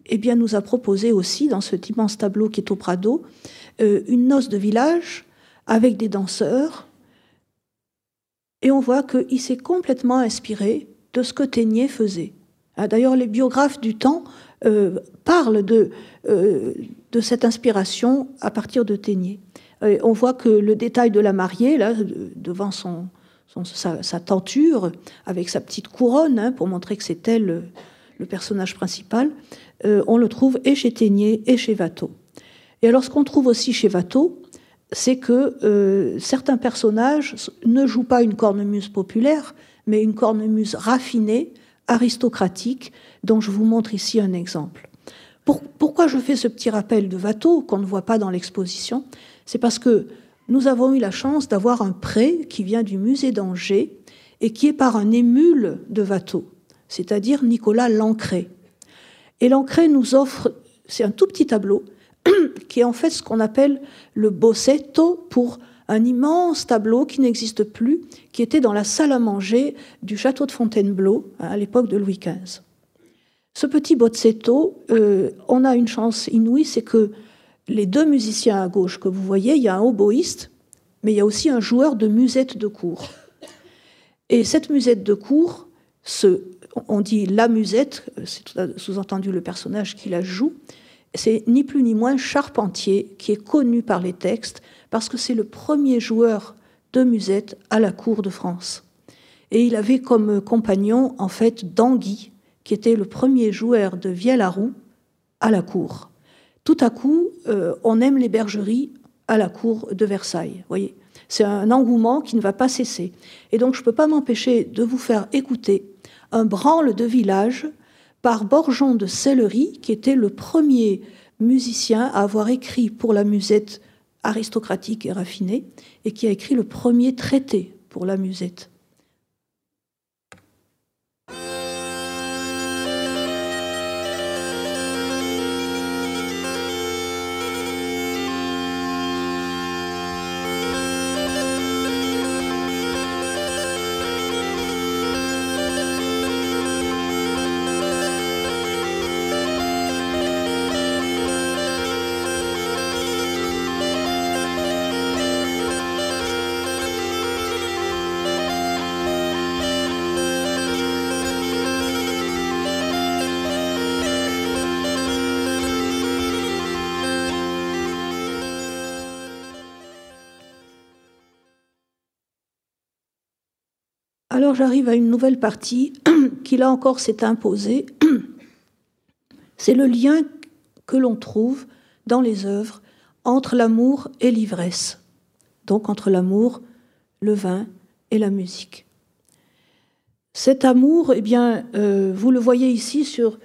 eh bien, nous a proposé aussi, dans cet immense tableau qui est au Prado, euh, une noce de village avec des danseurs. Et on voit qu'il s'est complètement inspiré de ce que Ténier faisait. Ah, d'ailleurs, les biographes du temps euh, parlent de, euh, de cette inspiration à partir de Ténier. on voit que le détail de la mariée, là, devant son, sa, tenture, avec sa petite couronne, hein, pour montrer que c'est elle le, personnage principal, euh, on le trouve et chez Ténier et chez Watteau. Et alors ce qu'on trouve aussi chez Watteau, c'est que euh, certains personnages ne jouent pas une cornemuse populaire, mais une cornemuse raffinée, aristocratique, dont je vous montre ici un exemple. Pourquoi je fais ce petit rappel de Watteau qu'on ne voit pas dans l'exposition? C'est parce que nous avons eu la chance d'avoir un prêt qui vient du musée d'Angers et qui est par un émule de Watteau, c'est-à-dire Nicolas Lancret. Et Lancret nous offre, c'est un tout petit tableau, qui est en fait ce qu'on appelle le bossetto pour un immense tableau qui n'existe plus, qui était dans la salle à manger du château de Fontainebleau à l'époque de Louis XV. Ce petit bozzetto, euh, on a une chance inouïe, c'est que les deux musiciens à gauche que vous voyez, il y a un oboïste, mais il y a aussi un joueur de musette de cour. Et cette musette de cour, on dit la musette, c'est sous-entendu le personnage qui la joue, c'est ni plus ni moins Charpentier, qui est connu par les textes, parce que c'est le premier joueur de musette à la cour de France. Et il avait comme compagnon, en fait, Danguy, qui était le premier joueur de vielle à roue à la cour tout à coup, euh, on aime les bergeries à la cour de Versailles. Voyez, c'est un engouement qui ne va pas cesser. Et donc, je ne peux pas m'empêcher de vous faire écouter un branle de village par Borjon de Sellerie, qui était le premier musicien à avoir écrit pour la musette aristocratique et raffinée, et qui a écrit le premier traité pour la musette. J'arrive à une nouvelle partie qui là encore s'est imposée. C'est le lien que l'on trouve dans les œuvres entre l'amour et l'ivresse, donc entre l'amour, le vin et la musique. Cet amour, eh bien, vous le voyez ici sur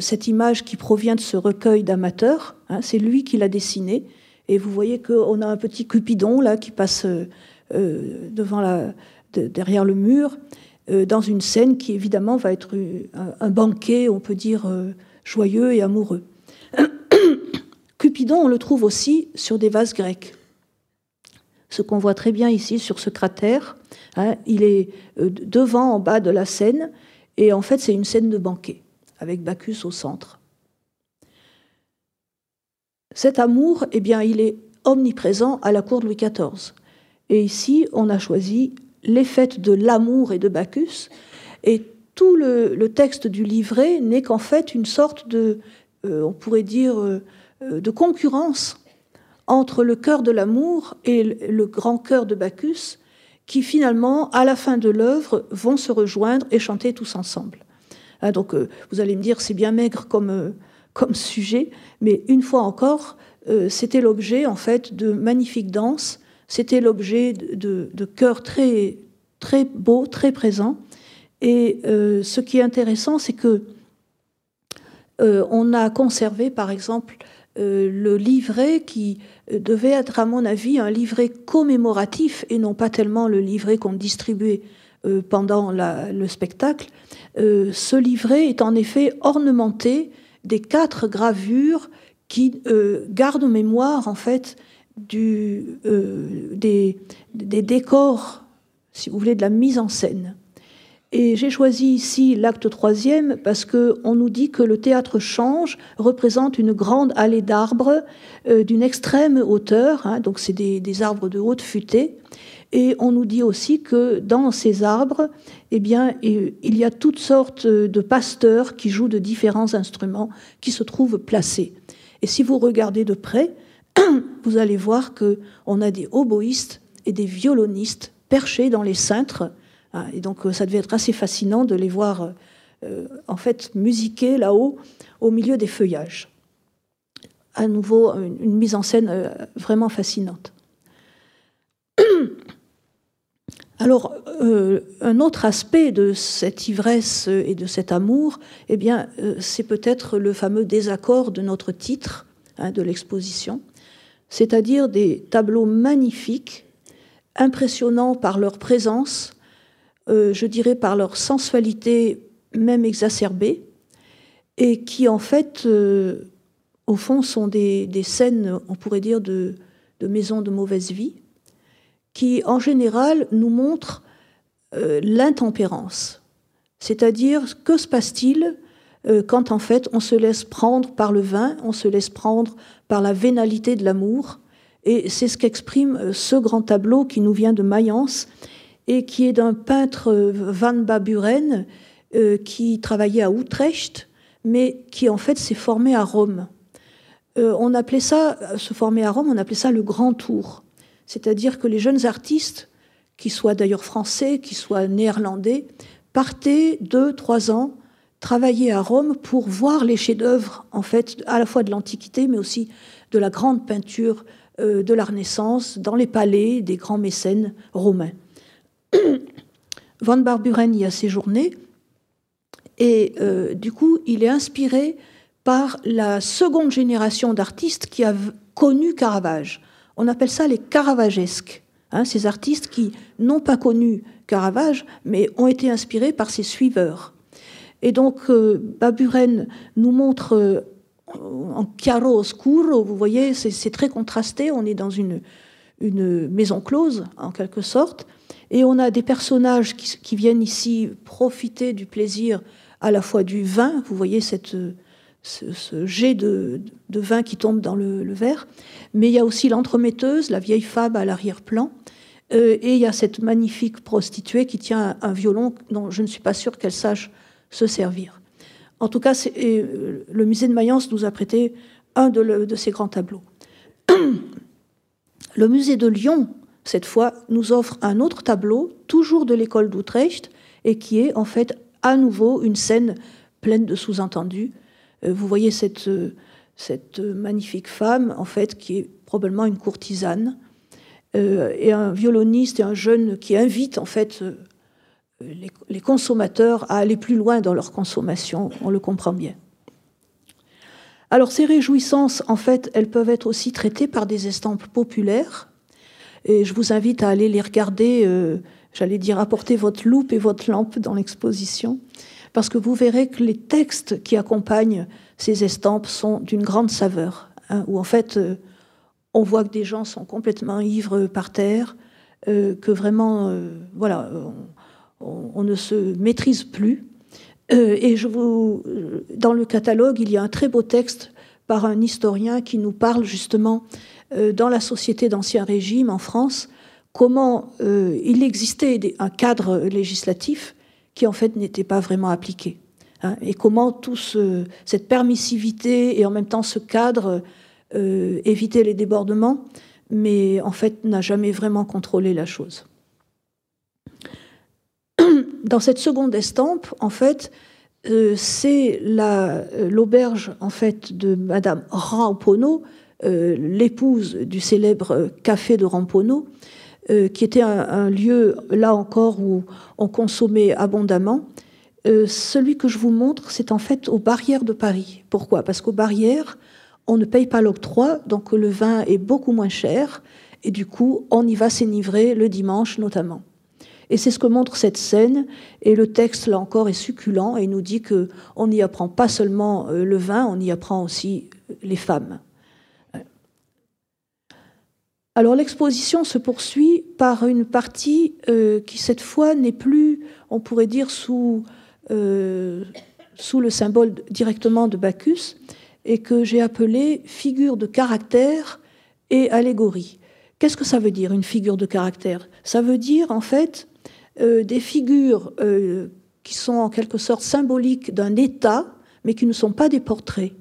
cette image qui provient de ce recueil d'amateurs. Hein, c'est lui qui l'a dessiné. Et vous voyez qu'on a un petit Cupidon là qui passe devant la, derrière le mur, dans une scène qui évidemment va être un, banquet, on peut dire, joyeux et amoureux. Cupidon, on le trouve aussi sur des vases grecs. Ce qu'on voit très bien ici sur ce cratère, hein, il est euh, devant, en bas de la scène, et en fait c'est une scène de banquet, avec Bacchus au centre. Cet amour, eh bien, il est omniprésent à la cour de Louis XIV. Et ici, on a choisi les fêtes de l'amour et de Bacchus, et tout le, texte du livret n'est qu'en fait une sorte de, euh, on pourrait dire, euh, euh, de concurrence entre le cœur de l'amour et le grand cœur de Bacchus, qui finalement, à la fin de l'œuvre, vont se rejoindre et chanter tous ensemble. Hein, donc, vous allez me dire, c'est bien maigre comme, comme sujet, mais une fois encore, c'était l'objet en fait de magnifiques danses, c'était l'objet de, de chœurs très, très beaux, très présents, et euh, ce qui est intéressant, c'est que euh, on a conservé, par exemple, euh, le livret qui devait être, à mon avis, un livret commémoratif et non pas tellement le livret qu'on distribuait pendant le spectacle. ce livret est en effet ornementé des quatre gravures qui gardent mémoire, en fait, du, des, décors, si vous voulez, de la mise en scène. Et j'ai choisi ici l'acte troisième parce qu'on nous dit que le théâtre change représente une grande allée d'arbres euh, d'une extrême hauteur, hein, donc c'est des, arbres de haute futée. Et on nous dit aussi que dans ces arbres, eh bien, il y a toutes sortes de pasteurs qui jouent de différents instruments qui se trouvent placés. Et si vous regardez de près, vous allez voir que on a des oboïstes et des violonistes perchés dans les cintres ah, et donc euh, ça devait être assez fascinant de les voir euh, en fait musiquer là-haut au milieu des feuillages. À nouveau, une, mise en scène euh, vraiment fascinante. Alors, un autre aspect de cette ivresse et de cet amour, eh bien, c'est peut-être le fameux désaccord de notre titre hein, de l'exposition, c'est-à-dire des tableaux magnifiques, impressionnants par leur présence, euh, je dirais par leur sensualité même exacerbée, et qui en fait, euh, au fond, sont des, scènes, on pourrait dire, de, maisons de mauvaise vie, qui en général nous montrent euh, l'intempérance. C'est-à-dire, que se passe-t-il quand en fait on se laisse prendre par le vin, on se laisse prendre par la vénalité de l'amour Et c'est ce qu'exprime ce grand tableau qui nous vient de Mayence et qui est d'un peintre euh, Van Baburen euh, qui travaillait à Utrecht, mais qui en fait s'est formé à Rome. Euh, on appelait ça, se former à Rome, on appelait ça le grand tour. C'est-à-dire que les jeunes artistes, qui soient d'ailleurs français, qui soient néerlandais, partaient deux, trois ans travailler à Rome pour voir les chefs-d'œuvre, en fait, à la fois de l'Antiquité, mais aussi de la grande peinture de la Renaissance, dans les palais des grands mécènes romains. Van Barburen y a séjourné et euh, du coup, il est inspiré par la seconde génération d'artistes qui a connu Caravage. On appelle ça les caravagesques, hein, ces artistes qui n'ont pas connu Caravage, mais ont été inspirés par ses suiveurs. Et donc, euh, Baburen nous montre euh, en chiaro oscuro, vous voyez, c'est très contrasté, on est dans une, une maison close, en quelque sorte, et on a des personnages qui, viennent ici profiter du plaisir à la fois du vin, vous voyez cette, ce, jet de, vin qui tombe dans le, verre, mais il y a aussi l'entremetteuse, la vieille femme à l'arrière-plan, euh, et il y a cette magnifique prostituée qui tient un, violon dont je ne suis pas sûre qu'elle sache se servir. En tout cas, euh, le musée de Mayence nous a prêté un de, de ces grands tableaux. Le musée de Lyon cette fois, nous offre un autre tableau, toujours de l'école d'Utrecht, et qui est en fait à nouveau une scène pleine de sous-entendus. Euh, vous voyez cette, euh, cette magnifique femme, en fait, qui est probablement une courtisane, et un violoniste et un jeune qui invite en fait les, consommateurs à aller plus loin dans leur consommation, on le comprend bien. Alors ces réjouissances, en fait, elles peuvent être aussi traitées par des estampes populaires, et je vous invite à aller les regarder, euh, j'allais dire apporter votre loupe et votre lampe dans l'exposition, parce que vous verrez que les textes qui accompagnent ces estampes sont d'une grande saveur, hein, où en fait euh, on voit que des gens sont complètement ivres par terre, euh, que vraiment, voilà, ne se maîtrise plus. Euh, et je vous, dans le catalogue, il y a un très beau texte par un historien qui nous parle justement euh, dans la société d'Ancien Régime en France, comment euh, il existait un cadre législatif qui en fait n'était pas vraiment appliqué. Hein, et comment tout cette permissivité et en même temps ce cadre évitait les débordements, mais en fait n'a jamais vraiment contrôlé la chose dans cette seconde estampe, en fait, euh, c'est euh, l'auberge en fait de Madame Rampono, euh, l'épouse du célèbre café de Rampono, qui était un, lieu là encore où on consommait abondamment. celui que je vous montre, c'est en fait aux barrières de Paris. Pourquoi? Parce qu'aux barrières, on ne paye pas l'octroi, donc le vin est beaucoup moins cher, et du coup, on y va s'énivrer le dimanche notamment. Et c'est ce que montre cette scène. Et le texte, là encore, est succulent et nous dit que on n'y apprend pas seulement euh, le vin, on y apprend aussi euh, les femmes. Alors l'exposition se poursuit par une partie euh, qui cette fois n'est plus, on pourrait dire, sous, sous le symbole directement de Bacchus, et que j'ai appelé figure de caractère et allégorie. Qu'est-ce que ça veut dire, une figure de caractère? Ça veut dire, en fait, des figures euh, qui sont en quelque sorte symboliques d'un État, mais qui ne sont pas des portraits.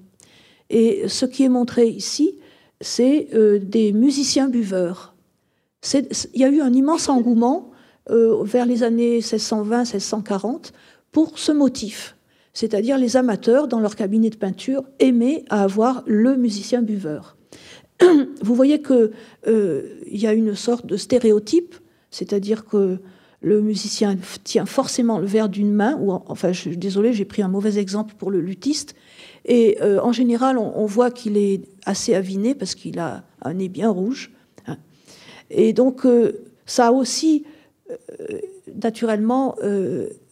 Et ce qui est montré ici, c'est euh, des musiciens buveurs. Il y a eu un immense engouement vers les années 1620-1640 pour ce motif. C'est-à-dire les amateurs, dans leur cabinet de peinture, aimaient avoir le musicien buveur. Vous voyez qu'il il y a une sorte de stéréotype, c'est-à-dire que le musicien tient forcément le verre d'une main, ou enfin, je suis désolée, j'ai pris un mauvais exemple pour le luthiste. Et euh, en général, on, voit qu'il est assez aviné parce qu'il a un nez bien rouge. Hein. Et donc, euh, ça a aussi, euh, naturellement,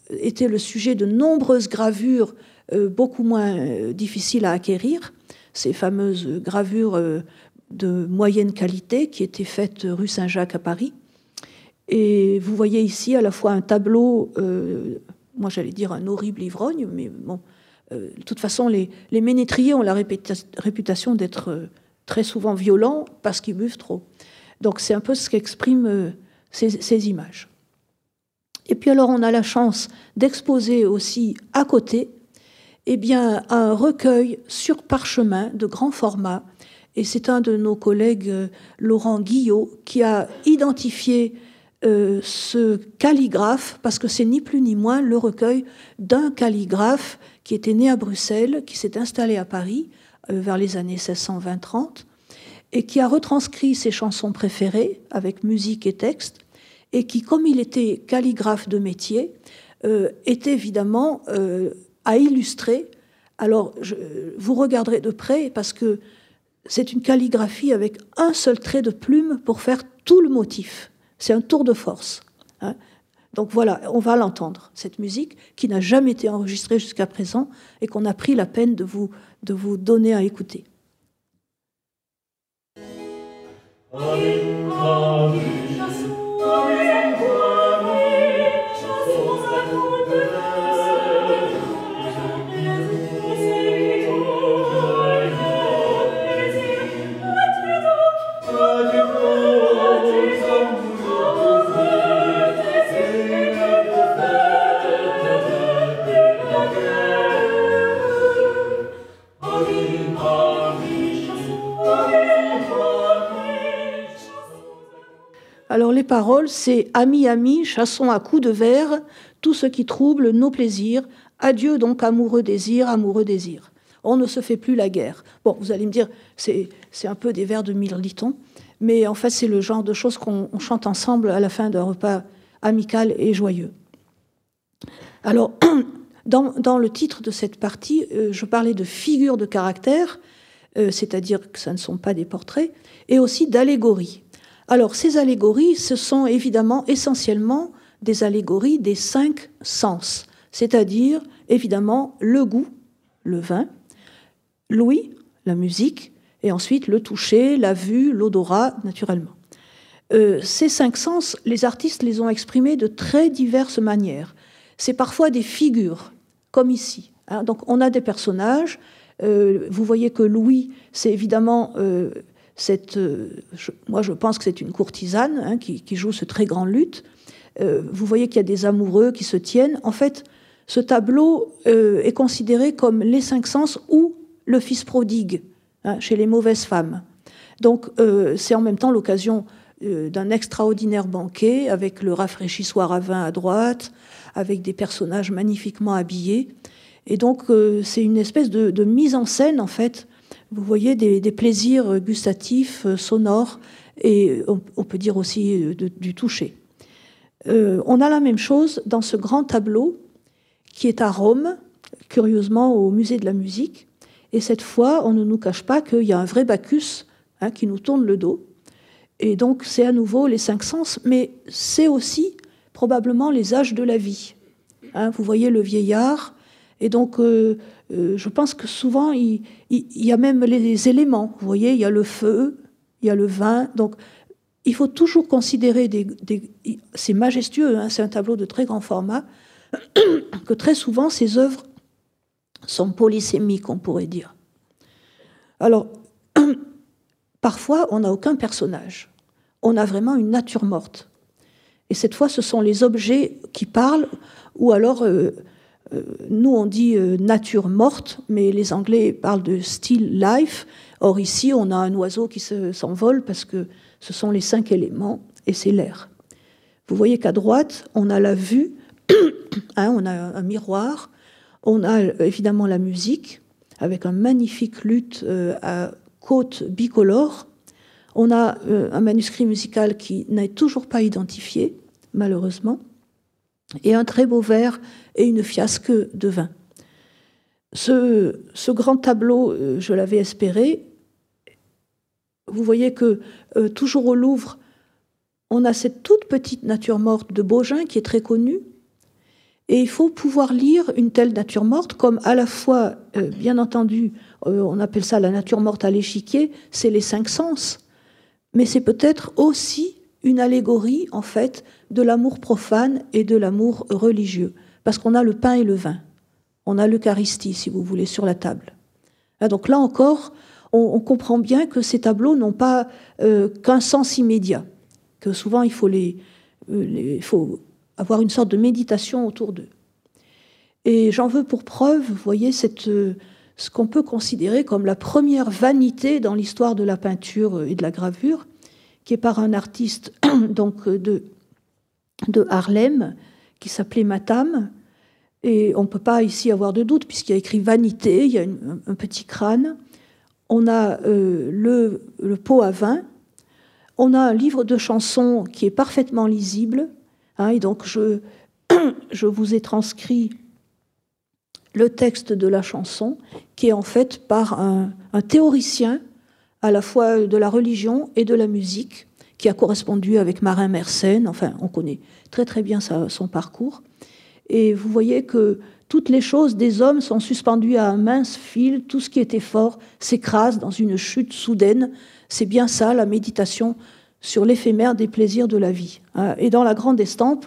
été le sujet de nombreuses gravures beaucoup moins difficiles à acquérir. Ces fameuses gravures de moyenne qualité qui étaient faites rue Saint-Jacques à Paris et vous voyez ici à la fois un tableau, euh, moi j'allais dire un horrible ivrogne, mais bon, euh, de toute façon, les, ménétriers ont la réputation d'être euh, très souvent violents parce qu'ils buvent trop. Donc c'est un peu ce qu'expriment ces, ces, images. Et puis alors on a la chance d'exposer aussi à côté eh bien, un recueil sur parchemin de grand format. Et c'est un de nos collègues, Laurent Guillot, qui a identifié euh, ce calligraphe, parce que c'est ni plus ni moins le recueil d'un calligraphe qui était né à Bruxelles, qui s'est installé à Paris euh, vers les années 1620-30, et qui a retranscrit ses chansons préférées avec musique et texte, et qui, comme il était calligraphe de métier, euh, était évidemment à illustrer. Alors, je, vous regarderez de près parce que c'est une calligraphie avec un seul trait de plume pour faire tout le motif. C'est un tour de force. Hein. Donc voilà, on va l'entendre, cette musique qui n'a jamais été enregistrée jusqu'à présent et qu'on a pris la peine de vous, de vous donner à écouter. Paroles, c'est Amis, amis, chassons à coups de verre tout ce qui trouble nos plaisirs. Adieu donc amoureux désir, amoureux désir. On ne se fait plus la guerre. Bon, vous allez me dire, c'est un peu des vers de Mirliton, mais en fait c'est le genre de choses qu'on chante ensemble à la fin d'un repas amical et joyeux. Alors, dans, le titre de cette partie, euh, je parlais de figures de caractère, euh, c'est-à-dire que ce ne sont pas des portraits, et aussi d'allégories. Alors, ces allégories, ce sont évidemment essentiellement des allégories des cinq sens, c'est-à-dire évidemment le goût, le vin, l'ouïe, la musique, et ensuite le toucher, la vue, l'odorat, naturellement. Euh, ces cinq sens, les artistes les ont exprimés de très diverses manières. C'est parfois des figures, comme ici. Hein. Donc on a des personnages. Euh, vous voyez que Louis, c'est évidemment euh, cette. moi, je pense que c'est une courtisane hein, qui, joue ce très grand luth. vous voyez qu'il y a des amoureux qui se tiennent. En fait, ce tableau est considéré comme les cinq sens ou le fils prodigue hein, chez les mauvaises femmes. Donc, c'est en même temps l'occasion euh, d'un extraordinaire banquet avec le rafraîchissoir à vin à droite, avec des personnages magnifiquement habillés. Et donc, euh, c'est une espèce de, mise en scène, en fait. Vous voyez des, plaisirs gustatifs, euh, sonores, et on, peut dire aussi du toucher. on a la même chose dans ce grand tableau qui est à Rome, curieusement au musée de la musique. Et cette fois, on ne nous cache pas qu'il y a un vrai Bacchus hein, qui nous tourne le dos et donc, c'est à nouveau les cinq sens, mais c'est aussi probablement les âges de la vie. Hein, vous voyez le vieillard, et donc euh, euh, je pense que souvent il, y a même les éléments. Vous voyez, il y a le feu, il y a le vin. Donc, il faut toujours considérer des. c'est majestueux, hein, c'est un tableau de très grand format, que très souvent ces œuvres sont polysémiques, on pourrait dire. Alors, parfois, on n'a aucun personnage on a vraiment une nature morte. Et cette fois, ce sont les objets qui parlent, ou alors, euh, nous on dit euh, nature morte, mais les Anglais parlent de still life. Or ici, on a un oiseau qui s'envole parce que ce sont les cinq éléments et c'est l'air. Vous voyez qu'à droite, on a la vue, hein, on a un miroir, on a évidemment la musique, avec un magnifique luth à côte bicolore, on a euh, un manuscrit musical qui n'est toujours pas identifié, malheureusement, et un très beau verre et une fiasque de vin. Ce, grand tableau, euh, je l'avais espéré. Vous voyez que euh, toujours au Louvre, on a cette toute petite nature morte de Beaugin qui est très connue. Et il faut pouvoir lire une telle nature morte comme à la fois, bien entendu, on appelle ça la nature morte à l'échiquier, c'est les cinq sens mais c'est peut-être aussi une allégorie, en fait, de l'amour profane et de l'amour religieux. Parce qu'on a le pain et le vin. On a l'Eucharistie, si vous voulez, sur la table. Ah, donc là encore, on, comprend bien que ces tableaux n'ont pas euh, qu'un sens immédiat, que souvent il faut, les, euh, faut avoir une sorte de méditation autour d'eux. Et j'en veux pour preuve, vous voyez, cette, euh, ce qu'on peut considérer comme la première vanité dans l'histoire de la peinture et de la gravure, qui est par un artiste donc de, de Harlem qui s'appelait Matam. Et on ne peut pas ici avoir de doute puisqu'il y a écrit vanité, il y a un petit crâne. On a euh, le, le, pot à vin. On a un livre de chansons qui est parfaitement lisible. Hein, et donc je, je vous ai transcrit le texte de la chanson, qui est en fait par un, théoricien à la fois de la religion et de la musique, qui a correspondu avec Marin Mersenne. Enfin, on connaît très très bien son parcours. Et vous voyez que toutes les choses des hommes sont suspendues à un mince fil, tout ce qui était fort s'écrase dans une chute soudaine. C'est bien ça, la méditation sur l'éphémère des plaisirs de la vie. Et dans la grande estampe,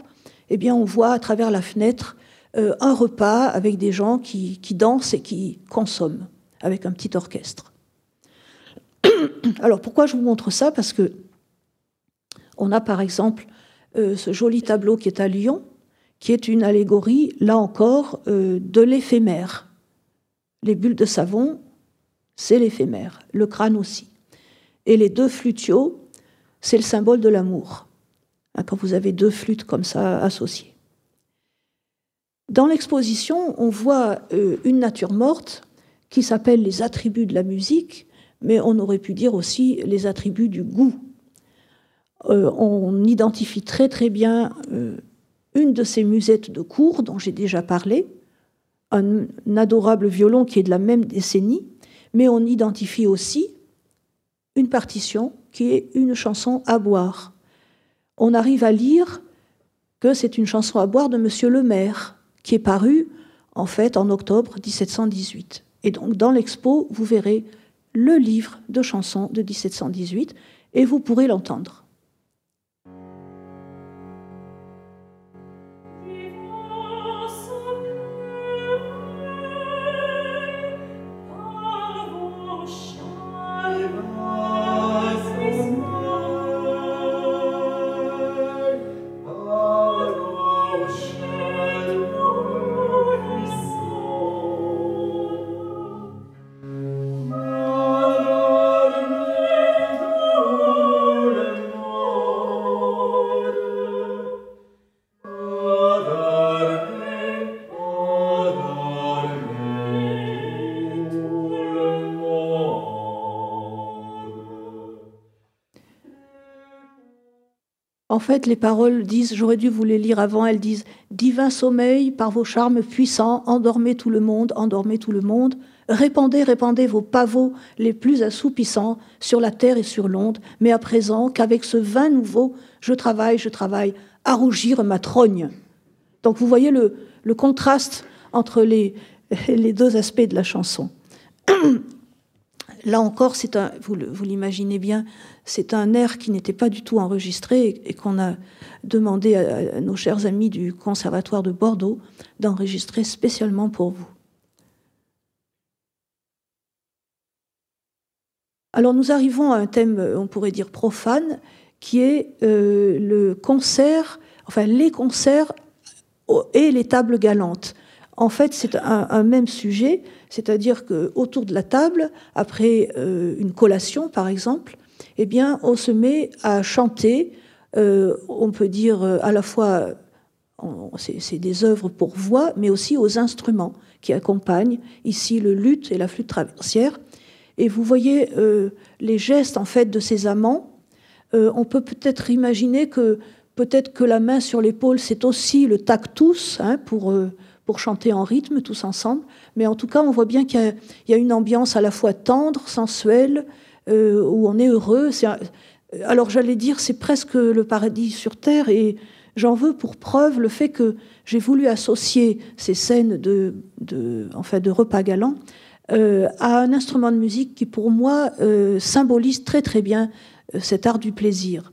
eh bien, on voit à travers la fenêtre euh, un repas avec des gens qui, dansent et qui consomment, avec un petit orchestre. Alors pourquoi je vous montre ça? Parce que on a par exemple euh, ce joli tableau qui est à Lyon, qui est une allégorie, là encore, euh, de l'éphémère. Les bulles de savon, c'est l'éphémère, le crâne aussi. Et les deux flutiaux, c'est le symbole de l'amour, hein, quand vous avez deux flûtes comme ça associées. Dans l'exposition, on voit euh, une nature morte qui s'appelle les attributs de la musique, mais on aurait pu dire aussi les attributs du goût. Euh, on identifie très très bien euh, une de ces musettes de cour dont j'ai déjà parlé, un adorable violon qui est de la même décennie, mais on identifie aussi une partition qui est une chanson à boire. On arrive à lire que c'est une chanson à boire de Monsieur le maire, qui est parue en fait en octobre 1718. Et donc dans l'expo, vous verrez le livre de chansons de 1718 et vous pourrez l'entendre. En fait, les paroles disent, j'aurais dû vous les lire avant, elles disent Divin sommeil, par vos charmes puissants, endormez tout le monde, endormez tout le monde, répandez, répandez vos pavots les plus assoupissants sur la terre et sur l'onde, mais à présent qu'avec ce vin nouveau, je travaille, je travaille à rougir ma trogne. Donc vous voyez le, contraste entre les, les deux aspects de la chanson. Là encore, vous l'imaginez bien, c'est un air qui n'était pas du tout enregistré et, qu'on a demandé à, nos chers amis du Conservatoire de Bordeaux d'enregistrer spécialement pour vous. Alors nous arrivons à un thème, on pourrait dire profane, qui est euh, le concert, enfin les concerts et les tables galantes. En fait, c'est un, même sujet, c'est-à-dire qu'autour de la table, après euh, une collation par exemple, eh bien, on se met à chanter, euh, on peut dire euh, à la fois, c'est des œuvres pour voix, mais aussi aux instruments qui accompagnent, ici le luth et la flûte traversière. Et vous voyez les gestes en fait de ces amants. on peut peut-être imaginer que peut-être que la main sur l'épaule, c'est aussi le tactus hein, pour, pour chanter en rythme tous ensemble. Mais en tout cas, on voit bien qu'il y, a une ambiance à la fois tendre, sensuelle, euh, où on est heureux. alors j'allais dire, c'est presque le paradis sur Terre, et j'en veux pour preuve le fait que j'ai voulu associer ces scènes de, de, de repas galants euh, à un instrument de musique qui, pour moi, euh, symbolise très très bien cet art du plaisir.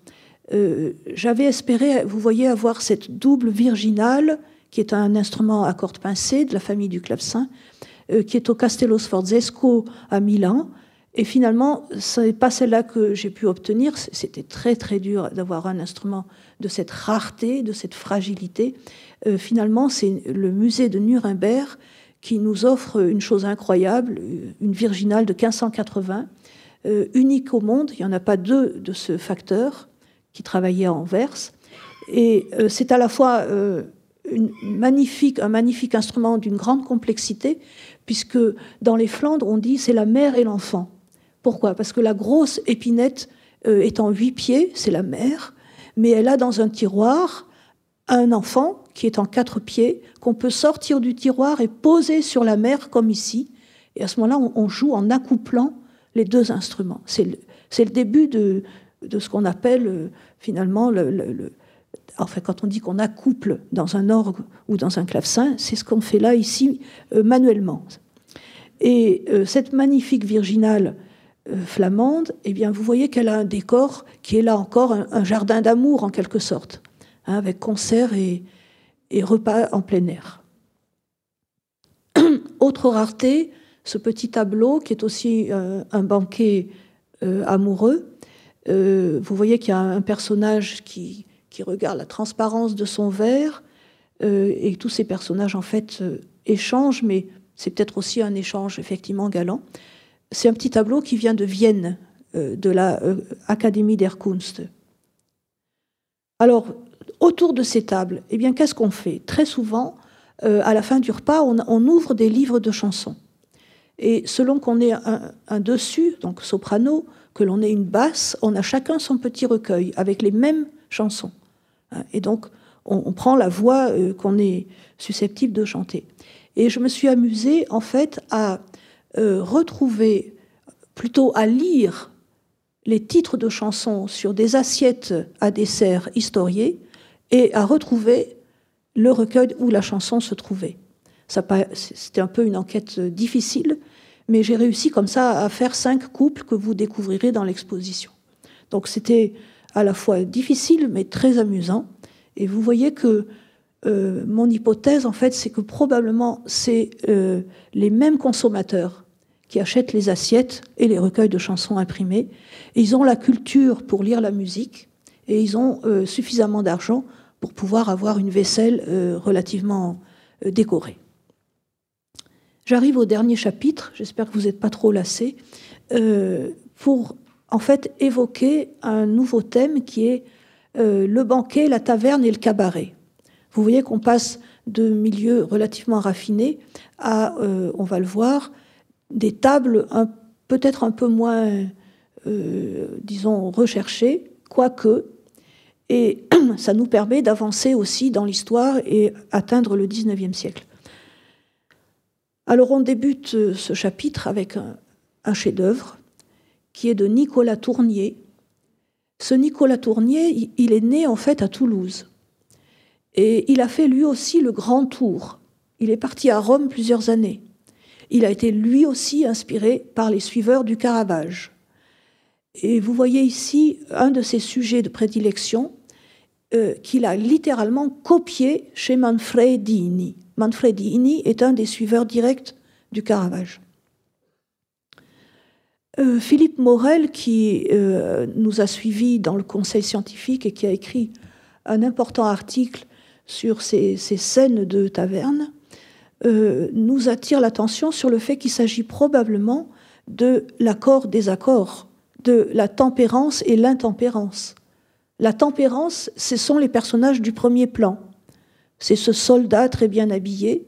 J'avais espéré, vous voyez, avoir cette double virginale, qui est un instrument à cordes pincées de la famille du clavecin, qui est au Castello Sforzesco à Milan, et finalement, ce n'est pas celle-là que j'ai pu obtenir. C'était très très dur d'avoir un instrument de cette rareté, de cette fragilité. Euh, finalement, c'est le musée de Nuremberg qui nous offre une chose incroyable, une virginale de 1580, euh, unique au monde. Il n'y en a pas deux de ce facteur qui travaillait à Anvers. Et euh, c'est à la fois magnifique, un magnifique instrument d'une grande complexité, puisque dans les Flandres, on dit c'est la mère et l'enfant. Pourquoi? Parce que la grosse épinette euh, est en huit pieds, c'est la mère, mais elle a dans un tiroir un enfant qui est en quatre pieds, qu'on peut sortir du tiroir et poser sur la mère comme ici. Et à ce moment-là, on, joue en accouplant les deux instruments. C'est le, début de, ce qu'on appelle euh, finalement le, Enfin, quand on dit qu'on accouple dans un orgue ou dans un clavecin, c'est ce qu'on fait là, ici, euh, manuellement. Et cette magnifique virginale euh, flamande, eh bien, vous voyez qu'elle a un décor qui est là encore un, jardin d'amour en quelque sorte, hein, avec concerts et, repas en plein air. Autre rareté, ce petit tableau qui est aussi euh, un banquet euh, amoureux. vous voyez qu'il y a un personnage qui, qui, regarde la transparence de son verre et tous ces personnages en fait échangent, mais c'est peut-être aussi un échange effectivement galant. C'est un petit tableau qui vient de Vienne, euh, de la euh, Académie der Kunst. Alors, autour de ces tables, eh bien, qu'est-ce qu'on fait? Très souvent, euh, à la fin du repas, on, ouvre des livres de chansons. Et selon qu'on ait un, dessus, donc soprano, que l'on ait une basse, on a chacun son petit recueil avec les mêmes chansons. Et donc, on, prend la voix euh, qu'on est susceptible de chanter. Et je me suis amusée, en fait, à euh, retrouver, plutôt à lire les titres de chansons sur des assiettes à dessert historiées et à retrouver le recueil où la chanson se trouvait. C'était un peu une enquête difficile, mais j'ai réussi comme ça à faire cinq couples que vous découvrirez dans l'exposition. Donc c'était à la fois difficile, mais très amusant. Et vous voyez que euh, mon hypothèse, en fait, c'est que probablement c'est euh, les mêmes consommateurs qui achètent les assiettes et les recueils de chansons imprimés. ils ont la culture pour lire la musique et ils ont euh, suffisamment d'argent pour pouvoir avoir une vaisselle relativement décorée. J'arrive au dernier chapitre, j'espère que vous n'êtes pas trop lassés, pour en fait évoquer un nouveau thème qui est le banquet, la taverne et le cabaret. Vous voyez qu'on passe de milieux relativement raffinés à, euh, on va le voir, des tables peut-être un peu moins, euh, disons, recherchées, quoique, et ça nous permet d'avancer aussi dans l'histoire et atteindre le 19e siècle. Alors on débute euh, ce chapitre avec un chef-d'œuvre qui est de Nicolas Tournier. Ce Nicolas Tournier, il est né en fait à Toulouse. Et il a fait lui aussi le grand tour. Il est parti à Rome plusieurs années. Il a été lui aussi inspiré par les suiveurs du Caravage. Et vous voyez ici un de ses sujets de prédilection euh, qu'il a littéralement copié chez Manfredini. Manfredini est un des suiveurs directs du Caravage. Euh, Philippe Morel, qui euh, nous a suivis dans le conseil scientifique et qui a écrit un important article sur ces, scènes de taverne euh, nous attire l'attention sur le fait qu'il s'agit probablement de l'accord des accords, de la tempérance et l'intempérance. La tempérance, ce sont les personnages du premier plan. C'est ce soldat très bien habillé.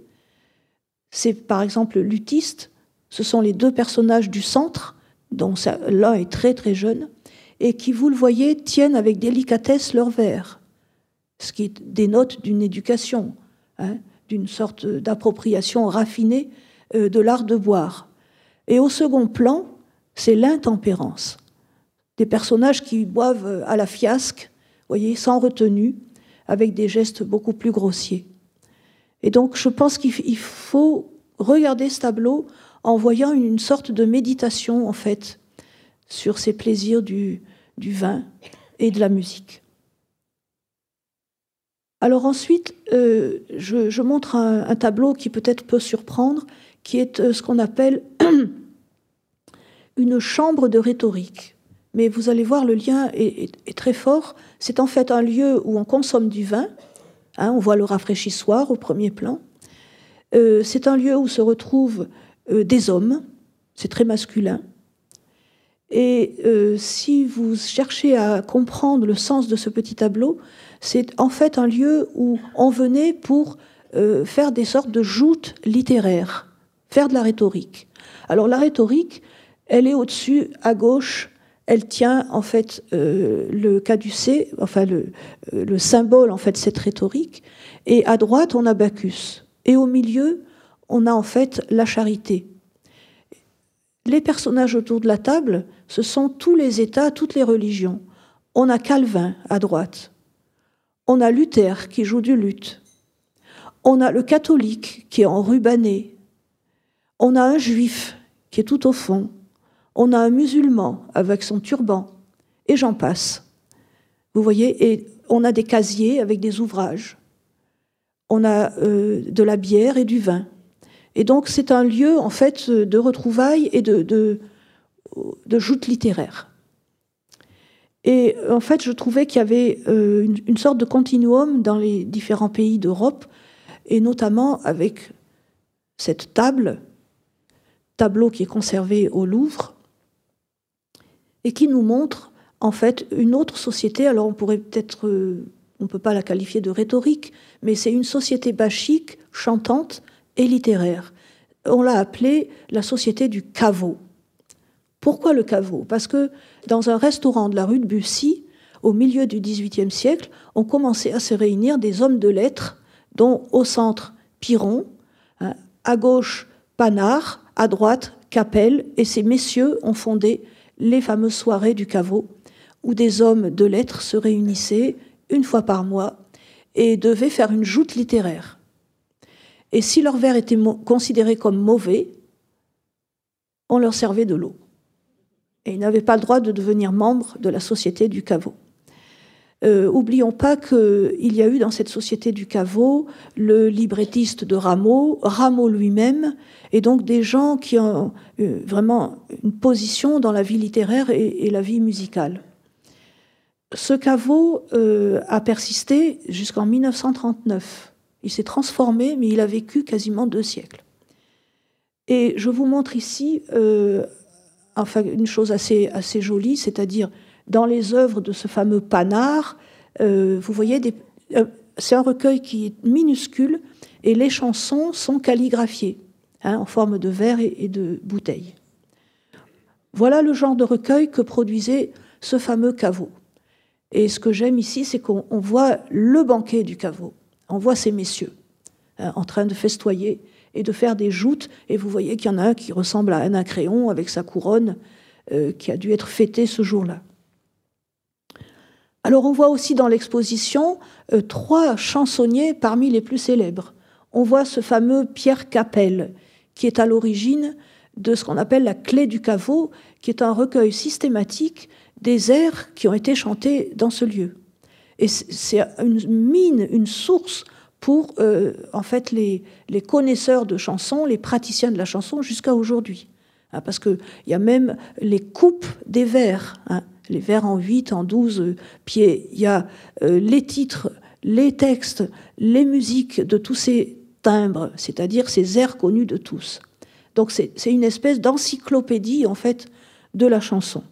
C'est par exemple lutiste. Ce sont les deux personnages du centre, dont l'un est très très jeune, et qui, vous le voyez, tiennent avec délicatesse leur verre ce qui dénote d'une éducation, hein, d'une sorte d'appropriation raffinée euh, de l'art de boire. Et au second plan, c'est l'intempérance. Des personnages qui boivent à la fiasque, voyez, sans retenue, avec des gestes beaucoup plus grossiers. Et donc, je pense qu'il faut regarder ce tableau en voyant une sorte de méditation, en fait, sur ces plaisirs du vin et de la musique. Alors ensuite, euh, je, montre un, tableau qui peut-être peut surprendre, qui est euh, ce qu'on appelle une chambre de rhétorique. Mais vous allez voir, le lien est, très fort. C'est en fait un lieu où on consomme du vin. Hein, on voit le rafraîchissoir au premier plan. Euh, c'est un lieu où se retrouvent des hommes. C'est très masculin. Et si vous cherchez à comprendre le sens de ce petit tableau, c'est en fait un lieu où on venait pour euh, faire des sortes de joutes littéraires, faire de la rhétorique. Alors la rhétorique, elle est au-dessus, à gauche, elle tient en fait euh, le caducée, enfin le, euh, le, symbole en fait cette rhétorique, et à droite on a Bacchus, et au milieu on a en fait la charité. Les personnages autour de la table, ce sont tous les États, toutes les religions. On a Calvin à droite, on a Luther qui joue du luth. On a le catholique qui est enrubanné. On a un juif qui est tout au fond. On a un musulman avec son turban. Et j'en passe. Vous voyez, on a des casiers avec des ouvrages. On a euh, de la bière et du vin. Et donc c'est un lieu en fait de retrouvailles et de, de, joutes littéraires. Et en fait, je trouvais qu'il y avait euh, une, sorte de continuum dans les différents pays d'Europe, et notamment avec cette table, tableau qui est conservé au Louvre, et qui nous montre en fait une autre société. Alors on pourrait peut-être, euh, on ne peut pas la qualifier de rhétorique, mais c'est une société bachique, chantante et littéraire. On l'a appelée la société du caveau. Pourquoi le caveau? Parce que dans un restaurant de la rue de Bussy, au milieu du XVIIIe siècle, ont commencé à se réunir des hommes de lettres, dont au centre Piron, hein, à gauche Panard, à droite Capelle, et ces messieurs ont fondé les fameuses soirées du caveau, où des hommes de lettres se réunissaient une fois par mois et devaient faire une joute littéraire. Et si leur verre était considéré comme mauvais, on leur servait de l'eau. Et ils n'avaient pas le droit de devenir membres de la société du caveau. Euh, oublions pas qu'il y a eu dans cette société du caveau le librettiste de Rameau, Rameau lui-même, et donc des gens qui ont euh, vraiment une position dans la vie littéraire et, la vie musicale. Ce caveau euh, a persisté jusqu'en 1939. Il s'est transformé, mais il a vécu quasiment deux siècles. Et je vous montre ici enfin, une chose assez, jolie, c'est-à-dire dans les œuvres de ce fameux Panard, euh, vous voyez, euh, c'est un recueil qui est minuscule et les chansons sont calligraphiées hein, en forme de verre et, de bouteille. Voilà le genre de recueil que produisait ce fameux caveau. Et ce que j'aime ici, c'est qu'on voit le banquet du caveau. On voit ces messieurs hein, en train de festoyer et de faire des joutes. Et vous voyez qu'il y en a un qui ressemble à Anacréon avec sa couronne euh, qui a dû être fêtée ce jour-là. Alors on voit aussi dans l'exposition euh, trois chansonniers parmi les plus célèbres. On voit ce fameux Pierre Capel, qui est à l'origine de ce qu'on appelle la clé du caveau, qui est un recueil systématique des airs qui ont été chantés dans ce lieu. Et c'est une mine, une source pour euh, en fait les, connaisseurs de chansons, les praticiens de la chanson jusqu'à aujourd'hui. Hein, parce qu'il y a même les coupes des vers. Hein les vers en 8, en 12 pieds. Il y a euh, les titres, les textes, les musiques de tous ces timbres, c'est-à-dire ces airs connus de tous. Donc c'est une espèce d'encyclopédie en fait de la chanson.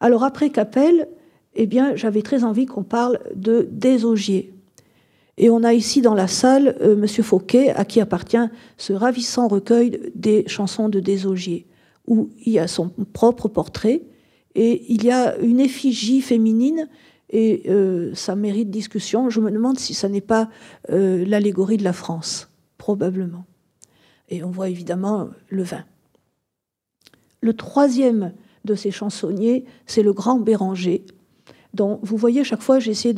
Alors après Capelle, eh bien j'avais très envie qu'on parle de Désogier. Et on a ici dans la salle M. Euh, Monsieur Fauquet, à qui appartient ce ravissant recueil des chansons de Désogier, où il y a son propre portrait, et il y a une effigie féminine, et euh, ça mérite discussion. Je me demande si ça n'est pas euh, l'allégorie de la France, probablement. Et on voit évidemment le vin. Le troisième de ces chansonniers, c'est le grand Béranger, dont vous voyez chaque fois j'essaie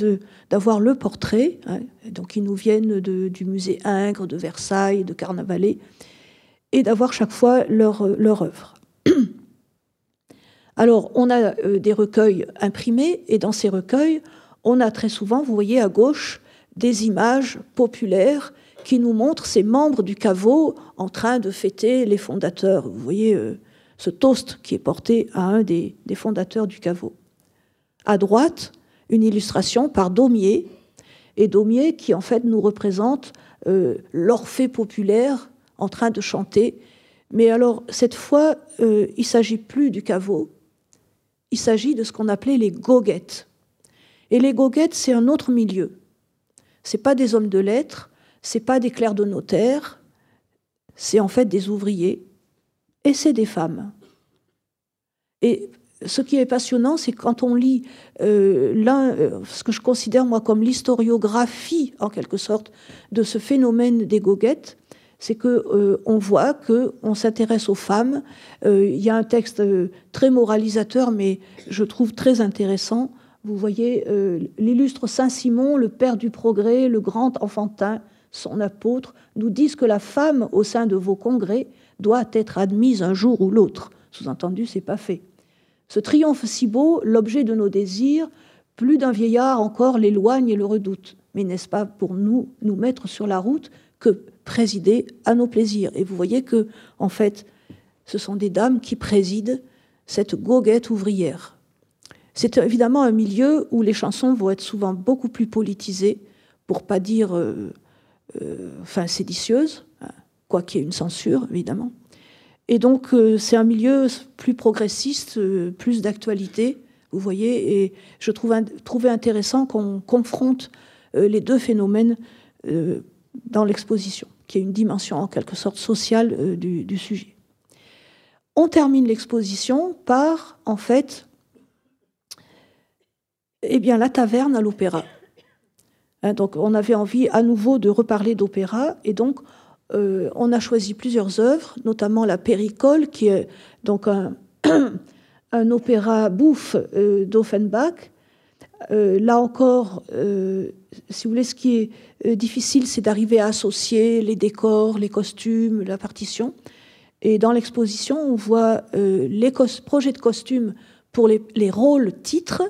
d'avoir le portrait, hein, donc ils nous viennent du musée Ingres, de Versailles, de Carnavalet, et d'avoir chaque fois leur, leur œuvre. Alors, on a euh, des recueils imprimés, et dans ces recueils, on a très souvent, vous voyez à gauche, des images populaires qui nous montrent ces membres du caveau en train de fêter les fondateurs. Vous voyez euh, ce toast qui est porté à un des, fondateurs du caveau. À droite, une illustration par Daumier, et Daumier qui en fait nous représente euh, l'orphée populaire en train de chanter. Mais alors, cette fois, il ne s'agit plus du caveau, il s'agit de ce qu'on appelait les goguettes. Et les goguettes, c'est un autre milieu. Ce pas des hommes de lettres, c'est pas des clercs de notaire, c'est en fait des ouvriers et c'est des femmes. Ce qui est passionnant, c'est quand on lit euh, euh, ce que je considère moi comme l'historiographie en quelque sorte de ce phénomène des goguettes, c'est que euh, on voit que on s'intéresse aux femmes. Il y a un texte très moralisateur, mais je trouve très intéressant. Vous voyez l'illustre Saint Simon, le père du progrès, le grand enfantin, son apôtre, nous disent que la femme au sein de vos congrès doit être admise un jour ou l'autre. Sous-entendu, c'est pas fait. Ce triomphe si beau, l'objet de nos désirs, plus d'un vieillard encore l'éloigne et le redoute. Mais n'est-ce pas pour nous nous mettre sur la route que présider à nos plaisirs? Et vous voyez que, en fait, ce sont des dames qui président cette goguette ouvrière. C'est évidemment un milieu où les chansons vont être souvent beaucoup plus politisées, pour pas dire euh, euh, enfin séditieuses, hein, quoi qu'il y ait une censure, évidemment. Et donc, euh, c'est un milieu plus progressiste, plus d'actualité, vous voyez, et je trouvais intéressant qu'on confronte les deux phénomènes dans l'exposition qui est une dimension en quelque sorte sociale euh, du, sujet. On termine l'exposition par, en fait, Eh bien, la taverne à l'opéra. Hein, donc, on avait envie à nouveau de reparler d'opéra, et donc euh, on a choisi plusieurs œuvres, notamment la Péricole, qui est donc un, opéra bouffe euh, d'Offenbach. Euh, là encore, si vous voulez, ce qui est difficile, c'est d'arriver à associer les décors, les costumes, la partition. Et dans l'exposition, on voit les projets de costumes pour les rôles titres.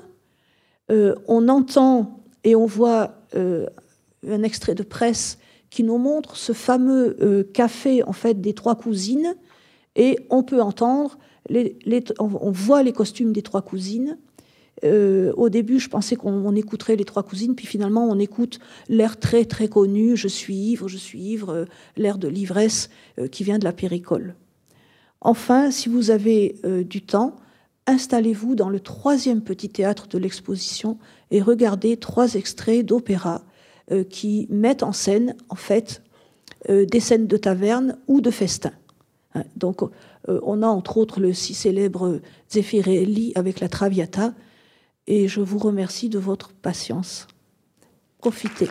on entend et on voit un extrait de presse qui nous montre ce fameux euh, café en fait des trois cousines et on peut entendre, les, on voit les costumes des trois cousines. Euh, au début, je pensais qu'on écouterait les trois cousines, puis finalement, on écoute l'air très très connu Je suis ivre, je suis ivre, euh, l'air de l'ivresse qui vient de la péricole. Enfin, si vous avez du temps, installez-vous dans le troisième petit théâtre de l'exposition et regardez trois extraits d'opéra euh, qui mettent en scène, en fait, euh, des scènes de taverne ou de festin. Hein, donc, euh, on a entre autres le si célèbre Zeffirelli avec la Traviata, et je vous remercie de votre patience. Profitez.